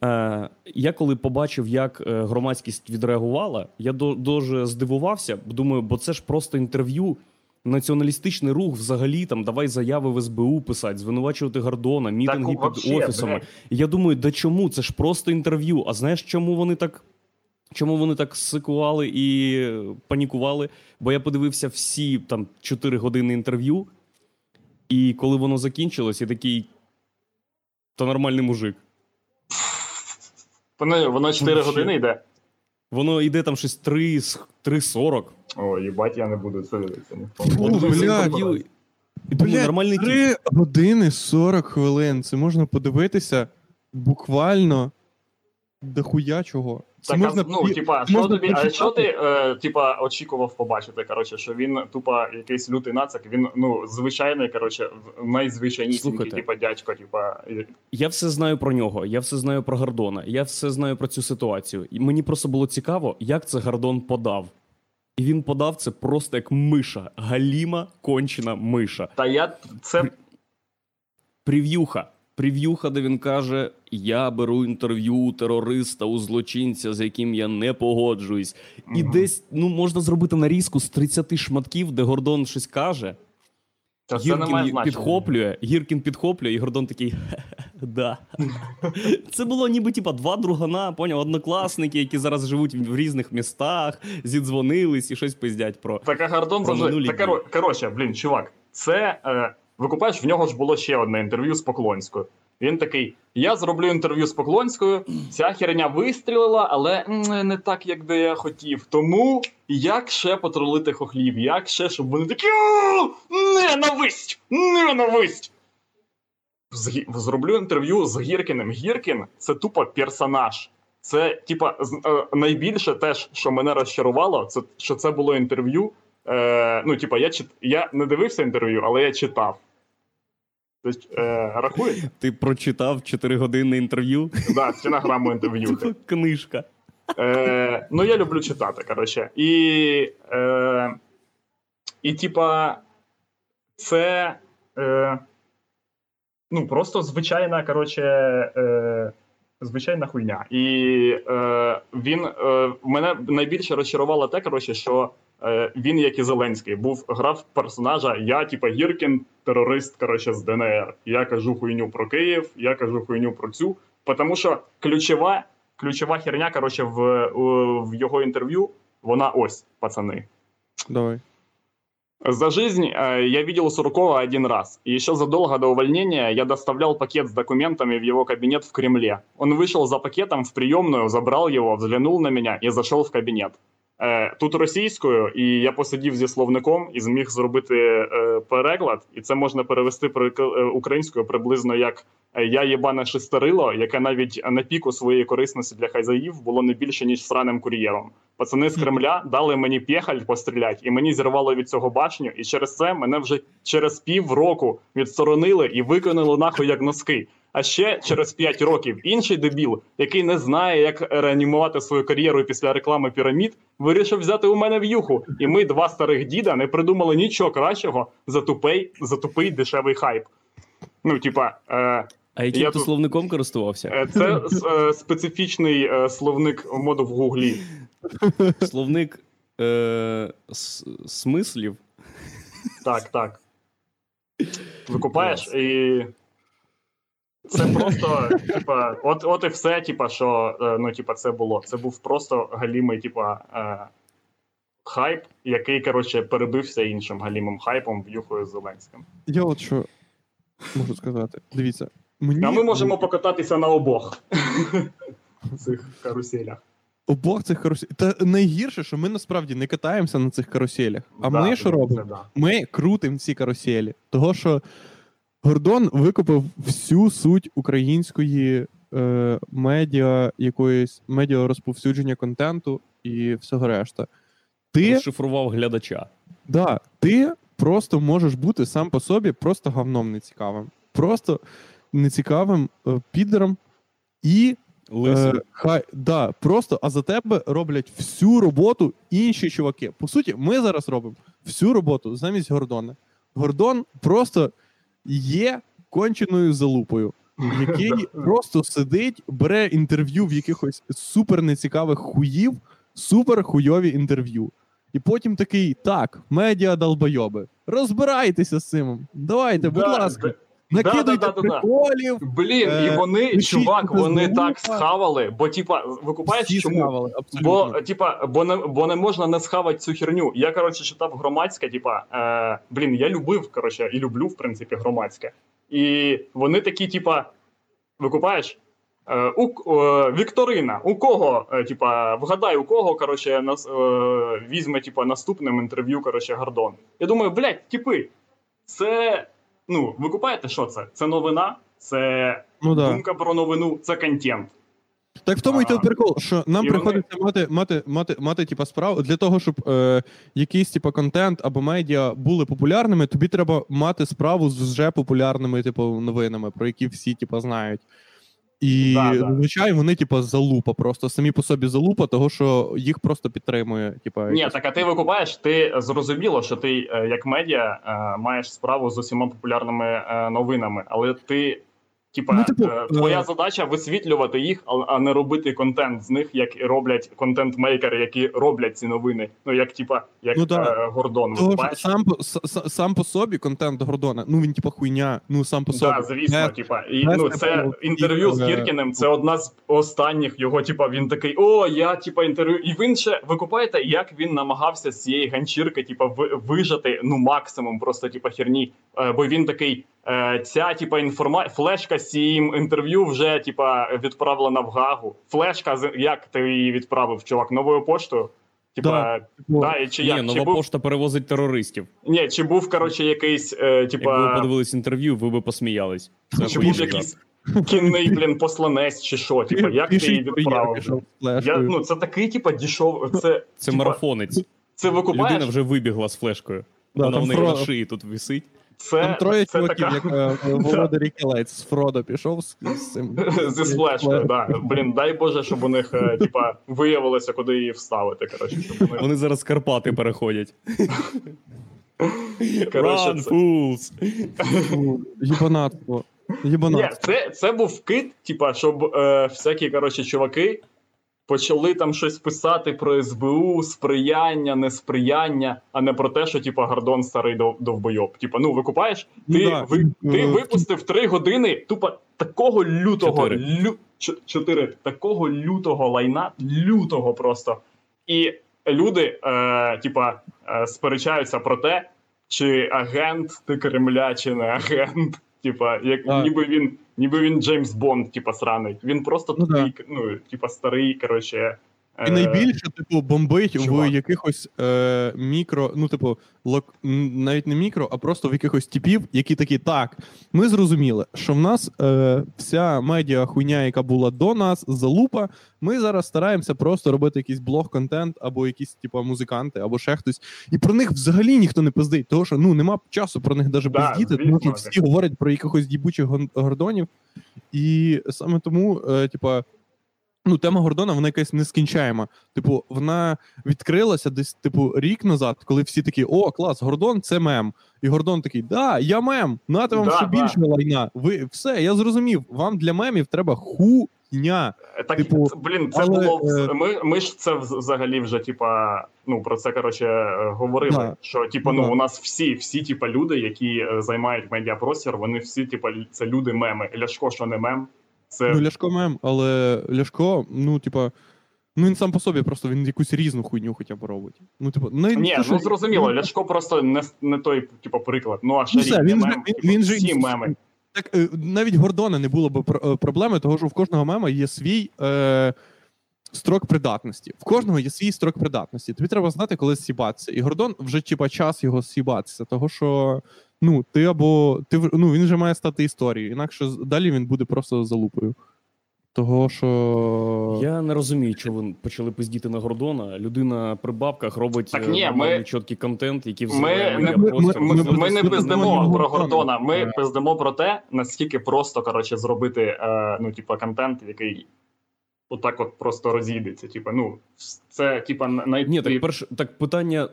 Е, я коли побачив, як е, громадськість відреагувала, я до, дуже здивувався. Думаю, бо це ж просто інтерв'ю. Націоналістичний рух взагалі там давай заяви в СБУ писати, звинувачувати Гордона, мітинги під вообще, офісами. блядь. І я думаю, да чому? Це ж просто інтерв'ю. А знаєш, чому вони так? Чому вони так сикували і панікували? Бо я подивився всі там 4 години інтерв'ю, і коли воно закінчилось, я такий. Та нормальний мужик. Воно, воно 4 Вообще. години йде. Воно йде там щось 3, 3.40. О, їбать, я не буду це дивитися. блядь. Блядь, нормальний тип. 3 години 40 хвилин. Це можна подивитися буквально дохуя чого. Так, можна а, ну, типа, що можна тобі, а що ти, е, типа, очікував побачити, коротше, що він, тупа, якийсь лютий нацик, він, ну, звичайний, коротше, в- найзвичайнісінький, типа, дядько, типа, Я все знаю про нього, я все знаю про Гордона, я все знаю про цю ситуацію. І мені просто було цікаво, як це Гордон подав. І він подав це просто як миша. Галіма кончена миша. та я, це, Прев'юха. Прев'юха, де він каже: Я беру інтерв'ю у терориста, у злочинця, з яким я не погоджуюсь. І Мгм. десь ну можна зробити нарізку з 30 шматків, де Гордон щось каже. та Гіркін підхоплює, Гіркін підхоплює, і Гордон такий. Да. Це було ніби типа два другана, поняв, однокласники, які зараз живуть в різних містах, зідзвонились і щось пиздять про. Так, а Гордон Про минулі та, коротше, блін, чувак, це, е, викупаєш, в нього ж було ще одне інтерв'ю з Поклонською. Він такий: я зроблю інтерв'ю з Поклонською. Ця херня вистрілила, але не так, як би я хотів. Тому як ще потролити хохлів? Як ще, щоб вони такі ненависть! Ненависть! Зроблю інтерв'ю з Гіркіним. Гіркін це тупо персонаж. Це, типа, е, найбільше теж, що мене розчарувало, це що це було інтерв'ю. Е, ну, типа, я чит... я не дивився інтерв'ю, але я читав. Тобто, е, рахує? Ти прочитав 4-годинне інтерв'ю? Да, стенограму інтерв'ю. Типа книжка. Е, ну, я люблю читати, коротше. І, е, і типа, це. Е, ну, просто звичайна, коротше, е, звичайна хуйня. І е, він е, мене найбільше розчарувало те, коротше, що він, як і Зеленський, був грав персонажа. Я, типа, Гіркін, терорист, коротше, з ДНР. Я кажу хуйню про Київ, я кажу хуйню про цю. Тому що ключова, ключова херня, коротше, в, в його інтерв'ю, вона ось, пацани. Давай. За жизнь э, я видел Суркова один раз. И еще задолго до увольнения я доставлял пакет с документами в его кабинет в Кремле. Он вышел за пакетом в приемную, забрал его, взглянул на меня и зашел в кабінет. Е, тут російською, і я посидів зі словником і зміг зробити е, переклад, і це можна перевести е, українською приблизно як я єбане шестерило, яке навіть на піку своєї корисності для хазяїв було не більше ніж сраним кур'єром. Пацани з Кремля дали мені пєхаль постріляти, і мені зірвало від цього башню. І через це мене вже через півроку відсторонили і викинули нахуй як носки. А ще через 5 років інший дебіл, який не знає, як реанімувати свою кар'єру після реклами пірамід, вирішив взяти у мене в'юху. І ми, два старих діда, не придумали нічого кращого за тупий, за тупий дешевий хайп. Ну, типа, е, А яким Я ти тут- словником користувався? е, це е, специфічний е, словник моду в гуглі. Словник е, с- смислів. Так, так. Викупаєш і. Це просто, типа, от, от і все, типа, що е, ну, типа, це було. Це був просто галімий, типа, е, хайп, який, коротше, перебився іншим галімим хайпом в'юхою з Зеленським. Я от що можу сказати. Дивіться. Мені А ми можемо покататися на обох цих каруселях. обох цих каруселях. Та найгірше, що ми насправді не катаємося на цих каруселях. А Да, ми що робимо? да. Ми крутимо ці каруселі. Того, що Гордон викупив всю суть української е, медіа, якоїсь медіа розповсюдження контенту і всього решта. Ти, Розшифрував глядача. да, ти просто можеш бути сам по собі просто говном нецікавим. Просто нецікавим е, підером і Лисим. Е, хай, да, просто, а за тебе роблять всю роботу інші чуваки. По суті, ми зараз робимо всю роботу замість Гордона. Гордон просто є конченою залупою, який просто сидить, бере інтерв'ю в якихось супер нецікавих хуїв, супер хуйові інтерв'ю. І потім такий: так, медіа долбойоби, розбирайтеся з цим. Давайте, будь Да, ласка, да, накидуйте да-да-да-да. приколів. Блін, і Е, вони, чувак, вони так схавали, бо, типа, викупаєш, Всі чому? схавали. Бо, типа, бо не, бо не можна не схавати цю херню. Я, коротше, читав громадське, типа, е, блін, я любив, коротше, і люблю, в принципі, громадське. І вони такі, типа, викупаєш? Е, у, е, Вікторина, у кого, е, типа, вгадай, у кого, коротше, нас, візьме, типа, наступним інтерв'ю, коротше, Гордон. Я думаю, блядь, типи, це, ну, ви купаєте, що це? Це новина, це Ну да. думка про новину, це контент. Так в тому й той прикол, що нам і приходиться мати, мати, мати, мати типа, справу для того, щоб е, якийсь типа, контент або медіа були популярними, тобі треба мати справу з вже популярними типу, новинами, про які всі типа, знають. І Да, да. зазвичай вони, типа, залупа, просто самі по собі залупа, того, що їх просто підтримує. Типа, Ні, якось- так а ти викупаєш, ти зрозуміло, що ти е, як медіа е, маєш справу з усіма популярними е, новинами, але ти, типа, Ну, типу, е, твоя е, задача висвітлювати їх, а, не робити контент з них, як і роблять контент-мейкери, які роблять ці новини. Ну як типа, як Ну, да. е, Гордон. Того, сам, сам по собі контент Гордона, ну він типа хуйня, ну сам по собі. Да, звісно, Не- типа, і ну це інтерв'ю з е, Гіркіним. Це одна з останніх його. Типа, він такий: о, я типа інтерв'ю. І він ще ви купаєте, як він намагався з цієї ганчірки, типа, ви- вижати ну максимум просто типа херні. Е, бо він такий. Е, ця, типа, інформа... флешка з цим інтерв'ю вже, типа, відправлена в Гагу. Флешка, з- як ти її відправив, чувак, новою поштою? Типа, Да. да, чи Ні, як? Чи нова був, пошта перевозить терористів. ні, чи був, коротше, якийсь, е, Якби ви подивились інтерв'ю, ви би посміялись. Це чи був якийсь кінний, блін, посланець, чи що? Типа, як ти її відправив? Я, ну, це такий, типа, дішов. Це, Це типа, марафонець. Це викупаєш? Людина вже вибігла з флешкою. Да, Вона в неї на шиї тут висить. Це, Там троє це чуваків, така... як е, Володар Кілець з Фродо пішов з, з цим. Зі сплешкою, да. Блін, дай Боже, щоб у них, е, типа, виявилося, куди її вставити. Коротше, щоб них... Вони зараз Карпати переходять. Коротше, Run, це- fools! Єбанатство. Ні, це, це був кит, типа, щоб е, всякі, коротше, чуваки почали там щось писати про СБУ, сприяння, несприяння, а не про те, що, типа, Гордон старий дов- довбойоб. Типа, ну, викупаєш? Ну Ти, да, ви, ти е, випустив три години тупо такого лютого Чотири. лю, чотири такого лютого лайна, лютого просто. І люди, е, типа, е, сперечаються про те, чи агент ти Кремля, чи не агент. Типа, як Так. ніби він, ніби він Джеймс Бонд, типа, сраний. Він просто Ну такий, ну, типа, старий, коротше. І е, найбільше, типу, бомбить чувак. в якихось е, мікро, ну, типу, лок, навіть не мікро, а просто в якихось типів, які такі, так, ми зрозуміли, що в нас е, вся медіа хуйня, яка була до нас, залупа. Ми зараз стараємося просто робити якийсь блог-контент, або якісь, типу, музиканти, або ще хтось. І про них взагалі ніхто не пиздить, тому що ну нема часу про них навіть Да, пиздіти, тому що всі говорять про якихось дібучих гордонів. І саме тому, е, типа, ну, тема Гордона, вона якась нескінчаєма. Типу, вона відкрилася десь, типу, рік назад, коли всі такі: о, клас, Гордон це мем. І Гордон такий: Да, я мем, нате вам Да, ще да. більше лайна. Ви все, я зрозумів. Вам для мемів треба хуйня. Так, Типу, блін, це але, було е, ми, ми ж це взагалі вже, типа, ну про це коротше е, говорили. Да. Що типа, Ну, ну у нас всі, всі, типа, люди, які е, займають медіапростір, вони всі, типа, це люди меми. Ляшко, що не мем, це Ну, Ляшко мем, але Ляшко, ну, типа. Ну, він сам по собі, просто він якусь різну хуйню хоча б робить. Ну, типу, ну, ні, ну зрозуміло, Ляшко просто не, не той, типа, приклад. Ну а Ну, все, не він, мем, він, типу, він же меми. Так е, навіть Гордона не було б е, проблеми, того що в кожного мема є свій е, строк придатності. В кожного є свій строк придатності. Тобі треба знати, коли сібатися. І Гордон вже типа час його сібатися, того що ну ти або ти ну він вже має стати історією, інакше далі він буде просто залупою. Того що Я не розумію, чого ви почали пиздіти на Гордона. Людина при бабках робить Так е, ні, ми- чіткий контент, який взагалі ми- ми, ми- ми, ми ми не просто пиздимо про Гордона. Гордона. Ми пиздимо про те, наскільки просто коротше зробити е, ну, типа, контент, який отак от просто розійдеться. Типа, ну, це типа най... Ні, так перше, так питання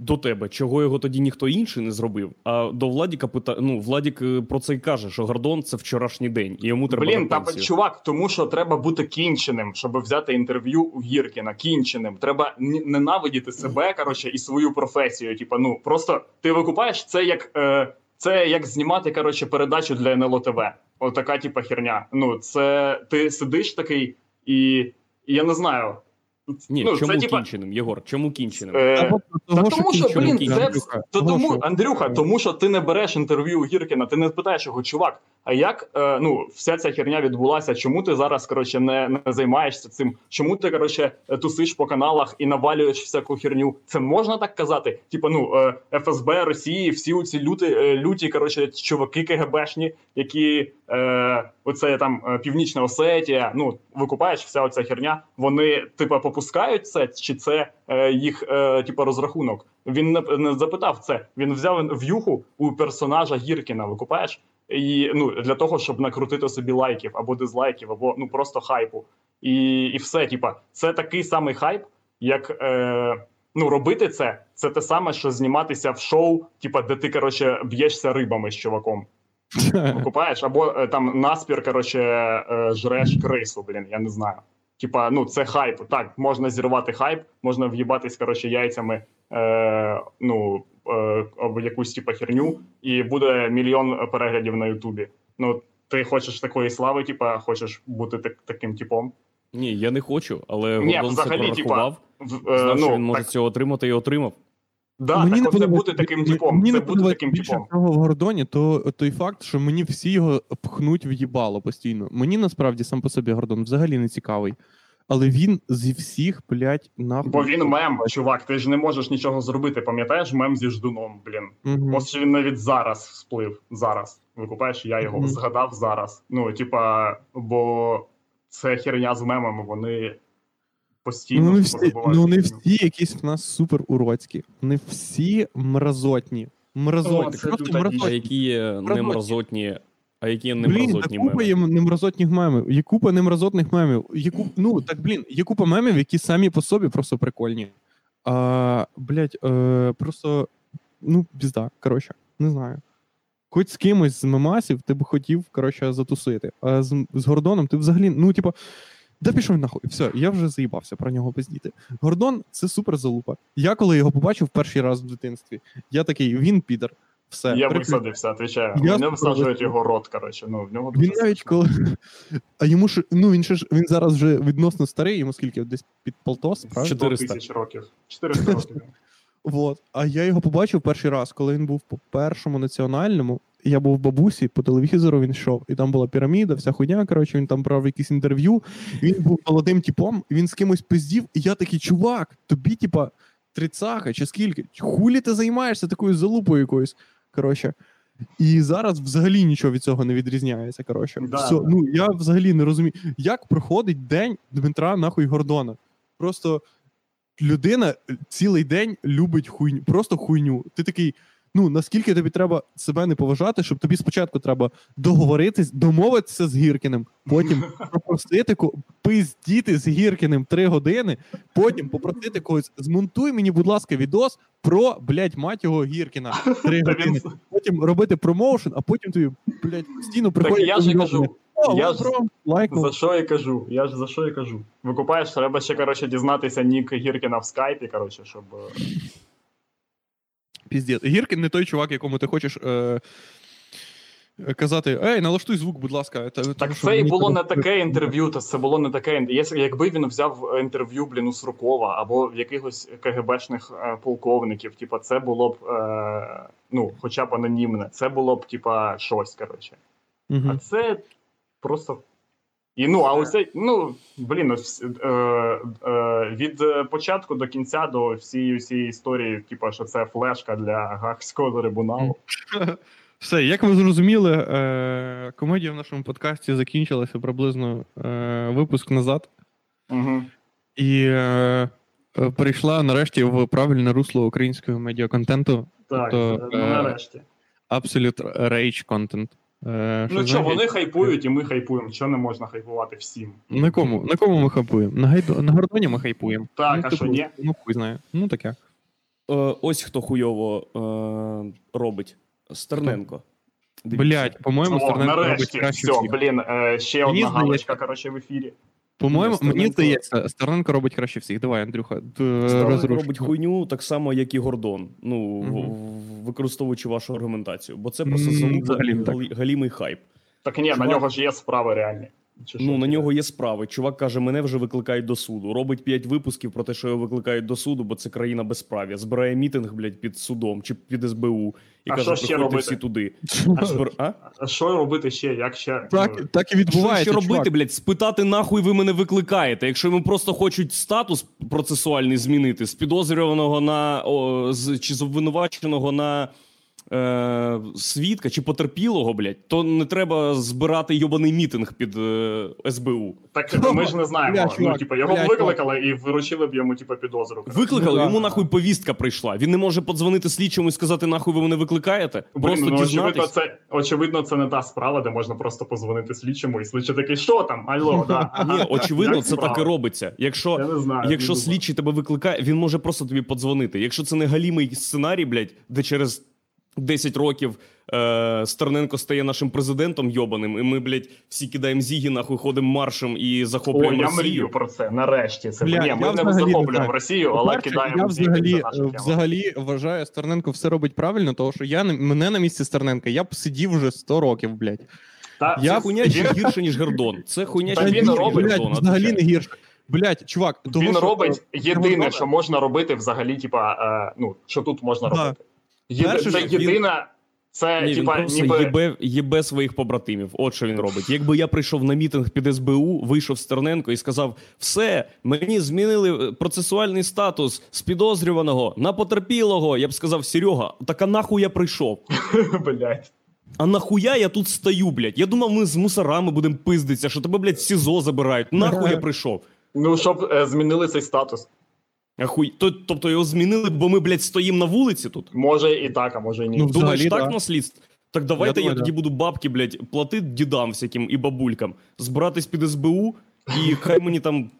до тебе, чого його тоді ніхто інший не зробив. А до Владіка пита... ну, Владік е, про це й каже, що Гордон це вчорашній день, і йому треба Блін, та чувак, тому що треба бути кінченим, щоб взяти інтерв'ю у Гіркіна. Кінченим. Треба ненавидіти себе, коротше, і свою професію. Типа, ну просто ти викупаєш це як. Е, це як знімати коротше передачу для НЛО ТВ. Отака, типа, херня. Ну, це ти сидиш такий, і, і я не знаю. Ні, ну, чому це, кінченим, Єгор? Чому кінченим? е, Та тому що, блін, це Андрюха. то тому, що- Андрюха, тому що ти не береш інтерв'ю у Гіркіна, ти не питаєш його, чувак. А як е, ну вся ця херня відбулася? Чому ти зараз коротше не, не займаєшся цим? Чому ти коротше тусиш по каналах і навалюєш всяку херню? Це можна так казати? Типа, ну е, ФСБ Росії, всі ці люті, е, люті коротше, чуваки КГБшні, які е, оце там е, Північна Осетія. Ну викупаєш вся оця херня. Вони типа попускають це, чи це е, їх е, типа розрахунок? Він не, не запитав це. Він взяв в'юху у персонажа Гіркіна. Викупаєш? І ну для того, щоб накрутити собі лайків або дизлайків, або ну просто хайпу. І, і все, типа, це такий самий хайп, як е, ну робити це. Це те саме, що зніматися в шоу, типа, де ти коротше б'єшся рибами з чуваком. Викупаєш, або е, там наспір, коротше, е, жреш крису, блін, я не знаю. Типа, ну це хайп. Так, можна зірвати хайп, можна в'їбатись, коротше, яйцями е, ну, е, об якусь типа херню, і буде мільйон переглядів на Ютубі. Ну, ти хочеш такої слави, типа, хочеш бути так, таким типом. Ні, я не хочу, але Ні, Гордон це взагалі, типа, В- е, знав, що ну, він може так, цього отримати і отримав. Да, мені так не подобається- бути таким типом. Мені це не бути таким типом. в Гордоні, то той факт, що мені всі його пхнуть в їбало постійно. Мені насправді сам по собі Гордон взагалі не цікавий. Але він зі всіх, блядь, нахуй. Бо він мем, чувак, ти ж не можеш нічого зробити. Пам'ятаєш мем зі ждуном, блін. Мгм. Ось він навіть зараз всплив. Зараз. Викупаєш, я його Мгм. згадав зараз. Ну, типа, бо це херня з мемами, вони постійно Ну, вони типу, всі, ну, херню. всі якісь в нас супер уродські. Вони всі мразотні. Мразотні. це Просто люта А які є Мразотні. а які є Блін, та купа є немразотних мемів. Є купа немразотних мемів. Є куп... Ну, так, блін, є купа мемів, які самі по собі просто прикольні. А, блядь, е, просто, ну, пізда, коротше, не знаю. Хоч з кимось з мемасів ти б хотів, коротше, затусити. А з, з Гордоном ти взагалі, ну, типу, да пішов він нахуй. Все, я вже заїбався про нього пиздіти. Гордон це супер залупа. Я коли його побачив перший раз в дитинстві, я такий, він підар. Все. Я висадився, отвечаю. Я Вони висаджують його рот, коротше. Ну, в нього Він навіть коли. А йому ж, ну він ще ж він зараз вже відносно старий, йому скільки десь під полтос, правильно? 400. 400 років. 400 років. Вот. А я його побачив перший раз, коли він був по першому національному. Я був в бабусі, по телевізору він йшов, і там була піраміда, вся хуйня. Коротше, він там брав якісь інтерв'ю. Він був молодим типом, він з кимось пиздів, і я такий, чувак, тобі, типа, трицаха чи скільки? Хулі ти займаєшся такою залупою якоюсь. Коротше. І зараз взагалі нічого від цього не відрізняється. Коротше, Да, Все, да. ну я взагалі не розумію, як проходить день Дмитра нахуй Гордона. Просто людина цілий день любить хуйню, просто хуйню. Ти такий. Ну, наскільки тобі треба себе не поважати, щоб тобі спочатку треба договоритись, домовитися з Гіркіним, потім попросити пиздіти з Гіркіним три години, потім попросити когось, змонтуй мені, будь ласка, відос про, блядь, мать його Гіркіна. Три години. Потім робити промоушен, а потім тобі, блядь, постійно Так я ж кажу. О, я ж-. За що я кажу? Я ж за що я кажу? Викупаєш, треба ще, коротше, дізнатися нік Гіркіна в скайпі, коротше, щоб. Е, Піздець. Гіркін не той чувак, якому ти хочеш е, е, казати: Ей, налаштуй звук, будь ласка. Та- Так це і було не таке інтерв'ю, то це було не таке. Якби він взяв інтерв'ю, блін, у Суркова або в якихось КГБшних е, полковників, типа, це було б е, ну, хоча б анонімне, це було б, типа, щось, коротше. А це просто. І ну, а оце, ну, блін, ось, е, е, від е, початку до кінця до всієї всієї історії, типу, що це флешка для гаагського трибуналу. Все, як ви зрозуміли, е, комедія в нашому подкасті закінчилася приблизно е, випуск назад. Угу. І е, е, перейшла нарешті в правильне русло українського медіаконтенту. Так, Тобто, е, ну, е, нарешті. Absolute Rage Content. Е, Ну що, вони хайпують, і ми хайпуємо. Що не можна хайпувати всім? На кому? На кому ми хайпуємо? На, гайду... на Гордоні ми хайпуємо. Так, ну, а що, ні? Ну, хуй знає. Ну таке. Е, ось хто хуйово е, робить. Стерненко. Блять, по-моєму, О, Стерненко робить нарешті, краще все, всіх. блін, е, ще Мені одна галочка, коротше, в ефірі. По-моєму, Ні, мені здається, Стерненко робить краще всіх. Давай, Андрюха, д- робить хуйню так само, як і Гордон. Ну, використовуючи вашу аргументацію. Бо це просто залупа галімий хайп. Так ні, на нього ж є справи реальні. Чи? Ну, на нього є справи. Чувак каже, мене вже викликають до суду. Робить п'ять випусків про те, що його викликають до суду, бо це країна безправ'я. Збирає мітинг, блядь, під судом чи під СБУ. І А каже, що ще приходьте робити? всі туди. А Збир... А? А що робити ще? Як ще? Так, Ну, так і Що ще робити, чувак. блядь? Спитати, нахуй ви мене викликаєте. Якщо йому просто хочуть статус процесуальний змінити з підозрюваного на о, з, чи з обвинуваченого на е, свідка чи потерпілого, блядь, то не треба збирати йобаний мітинг під е, СБУ. Так ми ж не знаємо. Бля, ну, типу, його бля, б викликали і вручили б йому, типу, підозру. Викликали, Ну, да. йому нахуй повістка прийшла. Він не може подзвонити слідчому і сказати, нахуй ви мене викликаєте. Блін, Просто ну, очевидно, це, очевидно, це не та справа, де можна просто позвонити слідчому і слідчий такий, що там? Алло, да. Ні, очевидно, це так і робиться. Якщо Я не знаю. Якщо слідчий тебе викликає, він може просто тобі подзвонити. Якщо це не галімий сценарій, блядь, де через 10 років е, Стерненко стає нашим президентом йобаним, і ми, блядь, всі кидаємо зіги, нахуй ходимо маршем і О, я Росію. мрію про це. Нарешті це Бля, Ні, ми не взагалі захоплюємо знаю. Росію, але По-перше, кидаємо я зіги взагалі, за наших е, взагалі вважаю, Стерненко все робить правильно, тому що я мене на місці Стерненка, я б сидів вже 100 років, блядь. Та, я Це хуйня ще гірше, ніж Гордон. Це хуйня ще він гірше, робить, блядь, взагалі не гірше. Блять, чувак, того, Він що- робить єдине, що можна робити взагалі, типа, е, ну, що тут можна Да. робити. Перше, це єдина, це, Ні, типа, ніби. їбе, їбе своїх побратимів. От що він робить. Якби я прийшов на мітинг під СБУ, вийшов Стерненко і сказав: все, мені змінили е, процесуальний статус з підозрюваного на потерпілого. Я б сказав, Серега, так а нахуй я прийшов? Блять. А нахуя я тут стою, блядь? Я думав, ми з мусорами будемо пиздитися, що тебе, блядь, в СІЗО забирають. Нахуй я прийшов? Ну, щоб е, змінили цей статус. Ахуй, то, тобто його змінили, бо ми, блядь, стоїмо на вулиці тут? Може і так, а може і ні. Ну, Думаєш, так да. наслідство? Так давайте Я я, тоді буду бабки, блядь, платити дідам всяким і бабулькам, збиратись під СБУ, і хай мені там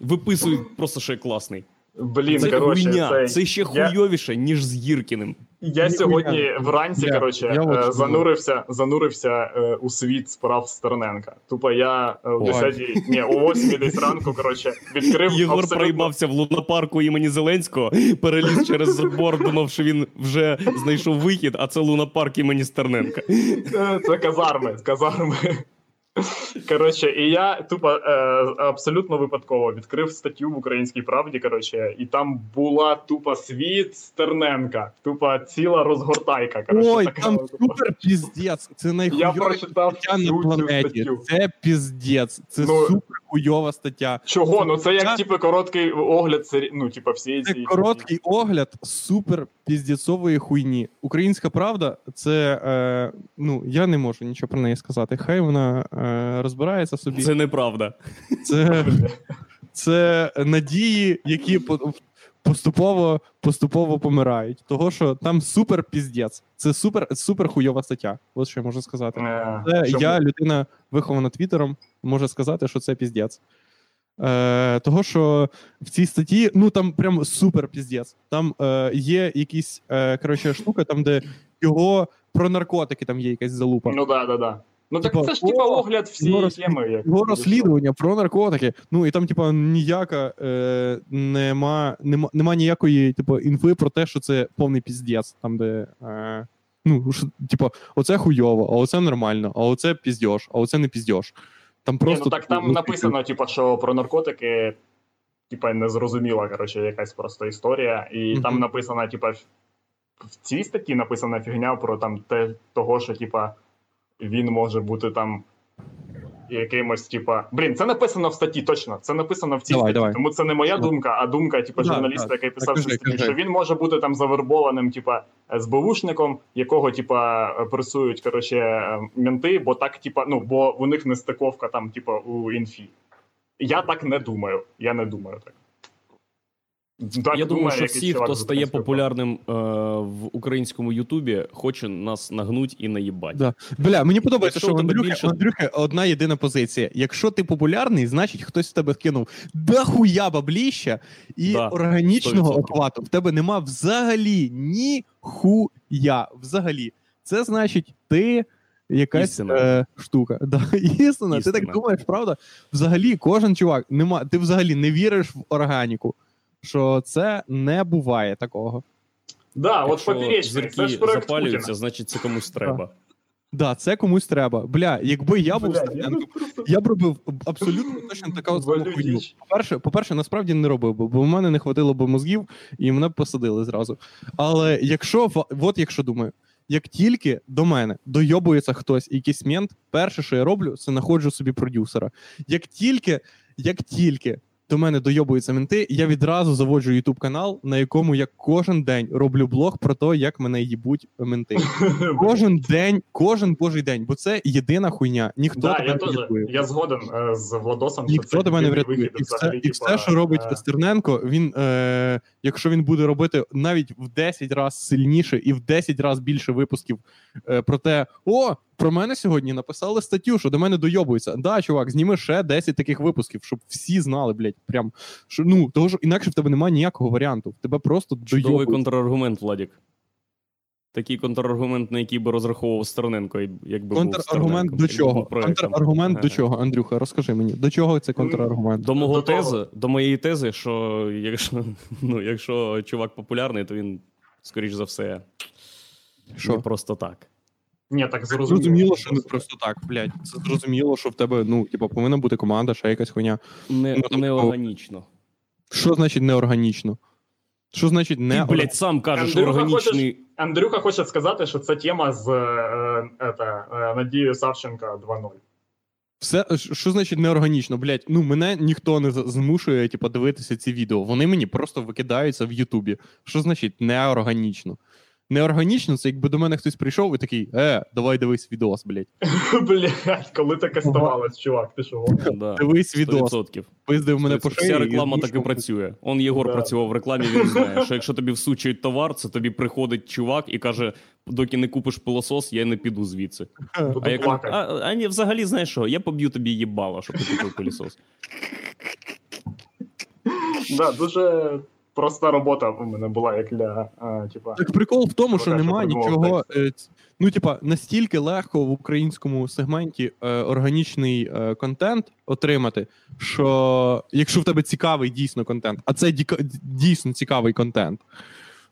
виписують просто що я класний. Блін, це коротше, хуйня, цей- це ще я- хуйовіше, ніж з Гіркіним. Я Ніхуя. сьогодні вранці, Я- коротше, я е, занурився, занурився е, у світ справ Стерненка. Тупо я е, о Ой. 10 ні, о 8 десь ранку, коротше, відкрив Єгор абсолютно... проїбався в лунапарку імені Зеленського, переліз через забор, думав, що він вже знайшов вихід, а це лунапарк імені Стерненка. Е, Це казарми, казарми. Коротше, і я тупо е, абсолютно випадково відкрив статтю в українській правді. Коротше, і там була тупо світ Стерненка, тупо ціла розгортайка. Коротше, Ой, така, там тупо. супер піздець. Це Я прочитав стаття на планеті. статтю. Це піздець. Це Ну, супер хуйова стаття. Чого? Ну це як Це- типу короткий огляд ну, типу, всієї Це цієї короткий огляд супер піздєцової хуйні. Українська правда, це е, ну я не можу нічого про неї сказати. Хай вона е, розбирається собі. Це неправда. Це, це надії, які поступово поступово помирають. Того, що там супер піздець. Це супер, супер хуйова стаття. Ось що я можу сказати. Е, Це я, людина, вихована Твіттером, можу сказати, що це піздець. Е, того, що в цій статті, ну там прям супер піздець. Там е, є якісь е, коротше, штука, там, де його про наркотики там є якась залупа. Ну да, да, да. Ну так Типа, це ж типа огляд всієї теми. Як... Його розслідування про наркотики. Ну і там, типа, ніяка е, нема, нема, нема ніякої, типу, інфи про те, що це повний піздець. Там, де. Е, ну, що, типа, оце хуйово, а оце нормально, а оце піздьош, а оце не піздьош. Там Ні, ну так там ну, написано, типа, що про наркотики, типа, незрозуміла, коротше, якась просто історія. І Мгм. там написано, типа, в в цій статті написана фігня про там те, того, що, типа, він може бути там. Якимось, типа, блін, це написано в статті, точно. Це написано в цій Давай, статті. давай. Тому це не моя Давай. думка, а думка, типа, журналіста, да. який писав цю кажи, що він може бути там завербованим, типа, СБУшником, якого, типа, пресують, коротше, менти, бо так, типа, ну, бо у них не стиковка там, типа, у інфі. Я так не думаю. Я не думаю так. Так Я думаю, що всі, хто стає популярним е, в українському Ютубі, хоче нас нагнуть і наїбать. Да. Бля, мені подобається, Якщо що в Андрюхи, більше- Андрюхи одна єдина позиція. Якщо ти популярний, значить хтось в тебе кинув дохуя бабліща і Да, органічного 100%. охвату. В тебе нема взагалі ніхуя. Взагалі. Це значить, ти якась Істина. е, штука. Да, істина. Ти так думаєш, правда? Взагалі, кожен чувак, нема, ти взагалі не віриш в органіку. Що це не буває такого. Да, от Якщо поперечний. Це ж проект запалюються, Путіна. значить це комусь треба. Да, це комусь треба. Бля, якби я був Блядь, я б робив абсолютно точно така от хуйню. По-перше, по-перше, насправді не робив би, бо в мене не хватило б мозгів, і мене б посадили зразу. Але якщо в- от якщо думаю, як тільки до мене дойобується хтось, якийсь мент, перше, що я роблю, це знаходжу собі продюсера. Як тільки, як тільки до мене дойобуються менти, я відразу заводжу YouTube канал, на якому я кожен день роблю блог про те, як мене їбуть менти. Кожен день, кожен божий день, бо це єдина хуйня. Ніхто Да, тебе я не теж врятує. я згоден е, з Владосом, що Ніхто це тебе не врятує. вихід І все, взагалі, і все, що робить е, Стерненко, він, е, якщо він буде робити навіть в 10 разів сильніше і в 10 разів більше випусків е, про те, о, про мене сьогодні написали статтю, що до мене дойобуються. Да, чувак, зніми ще 10 таких випусків, щоб всі знали, блядь, прям що ну того ж інакше в тебе немає ніякого варіанту. В тебе просто Чудовий контраргумент, Владік. Такий контраргумент, на який би розраховував Стерненко, якби був Контраргумент до якби чого? Контраргумент до чого, Андрюха, розкажи мені, до чого це контраргумент? До мого До того. до моєї тези, що якщо, ну, якщо чувак популярний, то він, скоріш за все, Що? не просто так. Ні, так зрозуміло. Зрозуміло, що не просто так, блядь. Це зрозуміло, що в тебе, ну, типу, повинна бути команда, ще якась хуйня. Не, Ну, тобто- неорганічно. Що значить неорганічно? Що значить Ти, блядь, сам кажеш, Андрюха, органічний. Андрюха хоче сказати, що це тема з е, е, е, Надією Савченко 2.0. Все, що значить неорганічно? Блять, ну мене ніхто не змушує, типу, дивитися ці відео. Вони мені просто викидаються в Ютубі. Що значить неорганічно? Неорганічно, це якби до мене хтось прийшов і такий, е, давай дивись відос, блять. Блядь, коли таке ставалось, чувак, ти що? Да. Дивись відос. 100%. Пиздив мене по шиї. Вся реклама так і працює. Он Єгор Да. працював в рекламі, він знає, що якщо тобі всучують товар, це тобі приходить чувак і каже: доки не купиш пилосос, я не піду звідси. А я кажу, плакати. а, а ні, взагалі, знаєш що, я поб'ю тобі їбало, щоб ти купив пилосос. Да, дуже проста робота у мене була, як для, е, типа. Так прикол в тому, що Поки що нема придумав нічого. е, Ну, типа, настільки легко в українському сегменті е, органічний е, контент отримати, що якщо в тебе цікавий дійсно контент, а це діка- дійсно цікавий контент,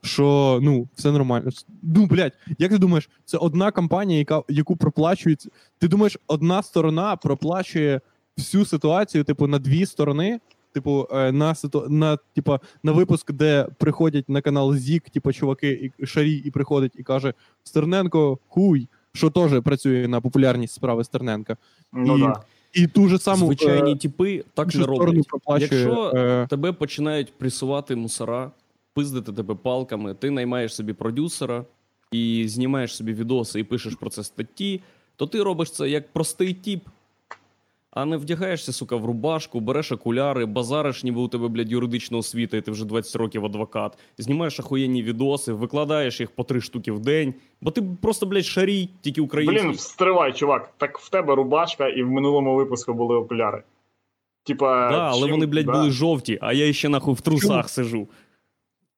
що ну, все нормально. Ну, блядь, як ти думаєш, це одна компанія, яка, яку проплачують. Ти думаєш, одна сторона проплачує всю ситуацію, типу, на дві сторони? Типу, е, на ситу... на, типу, на випуск, де приходять на канал Зік, типу, чуваки і шарі, і приходить і каже: Стерненко, хуй, що теж працює на популярність справи Стерненка. Ну і- да. І ту же саму Звичайні е, типи так не роблять. Якщо- е, Тебе починають пресувати мусора, пиздити тебе палками, ти наймаєш собі продюсера і знімаєш собі відоси і пишеш про це статті, то ти робиш це як простий тіп. А не вдягаєшся, сука, в рубашку, береш окуляри, базариш, ніби у тебе, блядь, юридична освіта, і ти вже 20 років адвокат. Знімаєш ахуєнні відоси, викладаєш їх по три штуки в день, бо ти просто, блядь, шарій, тільки український. Блін, стривай, чувак. Так в тебе рубашка, і в минулому випуску були окуляри. Типа. да, але чим- вони, блядь, да. були жовті, а я ще нахуй в трусах сижу.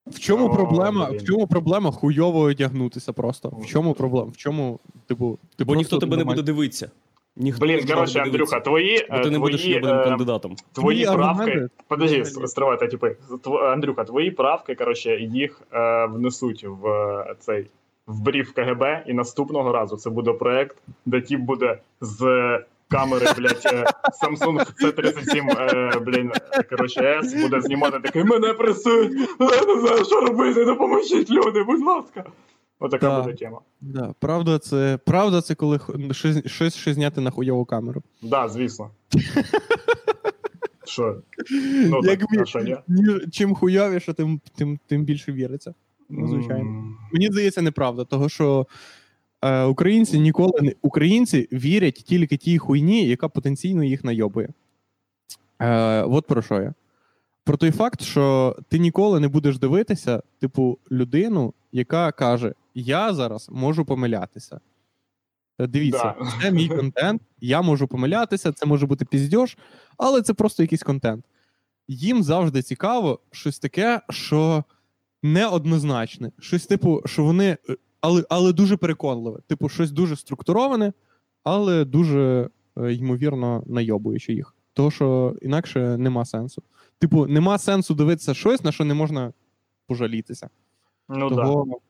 В чому О, проблема? блін. В чому проблема хуйово одягнутися просто? В чому проблема? В чому, типу, ти Бо ніхто тебе не буде дивитися. Ніхто Блін, коротше, Андрюха, твої. Бо ти не будеш твої, е, кандидатом. Твої Твої правки. Подожди, стривайте, типи. Андрюха, твої правки, коротше, їх е, внесуть в е, цей в брів КГБ, і наступного разу це буде проект, де тіп буде з камери, блядь, е, Samsung C37, е, блін, коротше, S, буде знімати такий, мене пресують, я не знаю, що робити, допоможіть люди, будь ласка. Отака Так. буде тема. Да, правда, це правда, це коли щось, щось, щось зняти на хуйову камеру. Да, звісно. Що? Ну, Як так, а що ні? Чим хуйовіше, тим, тим, тим більше віриться. Ну, звичайно. М, Мені здається, неправда, того що е, українці ніколи не українці вірять тільки тій хуйні, яка потенційно їх найобує. Е, от про що я. Про той факт, що ти ніколи не будеш дивитися, типу, людину, яка каже: Я зараз можу помилятися. Дивіться, Да. це мій контент, я можу помилятися, це може бути піздьош, але це просто якийсь контент. Їм завжди цікаво щось таке, що неоднозначне. Щось, типу, що вони. е, Але, але дуже переконливе. Типу, щось дуже структуроване, але дуже, е, ймовірно, найобуючи їх. Того, що інакше нема сенсу. Типу, нема сенсу дивитися щось, на що не можна пожалітися. Ну того, да. того,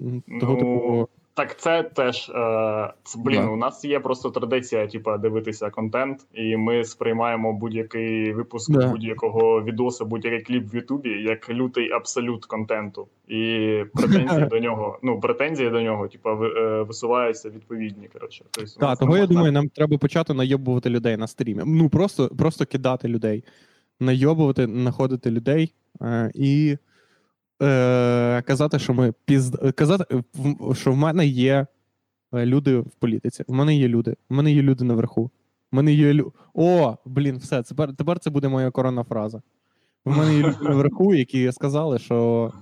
Ну, типу, Так, це теж е, це, блін, Да. у нас є просто традиція, типа, дивитися контент, і ми сприймаємо будь-який випуск Да. будь-якого відосу, будь-який кліп в Ютубі як лютий абсолют контенту. І претензії до нього, ну, претензії до нього, типа, е, висуваються відповідні. Коротше. Тобто, Так, нас того я думаю, нам треба почати найобувати людей на стрімі. Ну, просто, просто кидати людей. Найобувати, знаходити людей е, і е, казати, що ми пізд... казати, е, що в мене є е, люди в політиці. В мене є люди. В мене є люди наверху. В мене є лю... О, блін, все. Тепер, тепер це буде моя коронна фраза. В мене є люди наверху, які сказали, що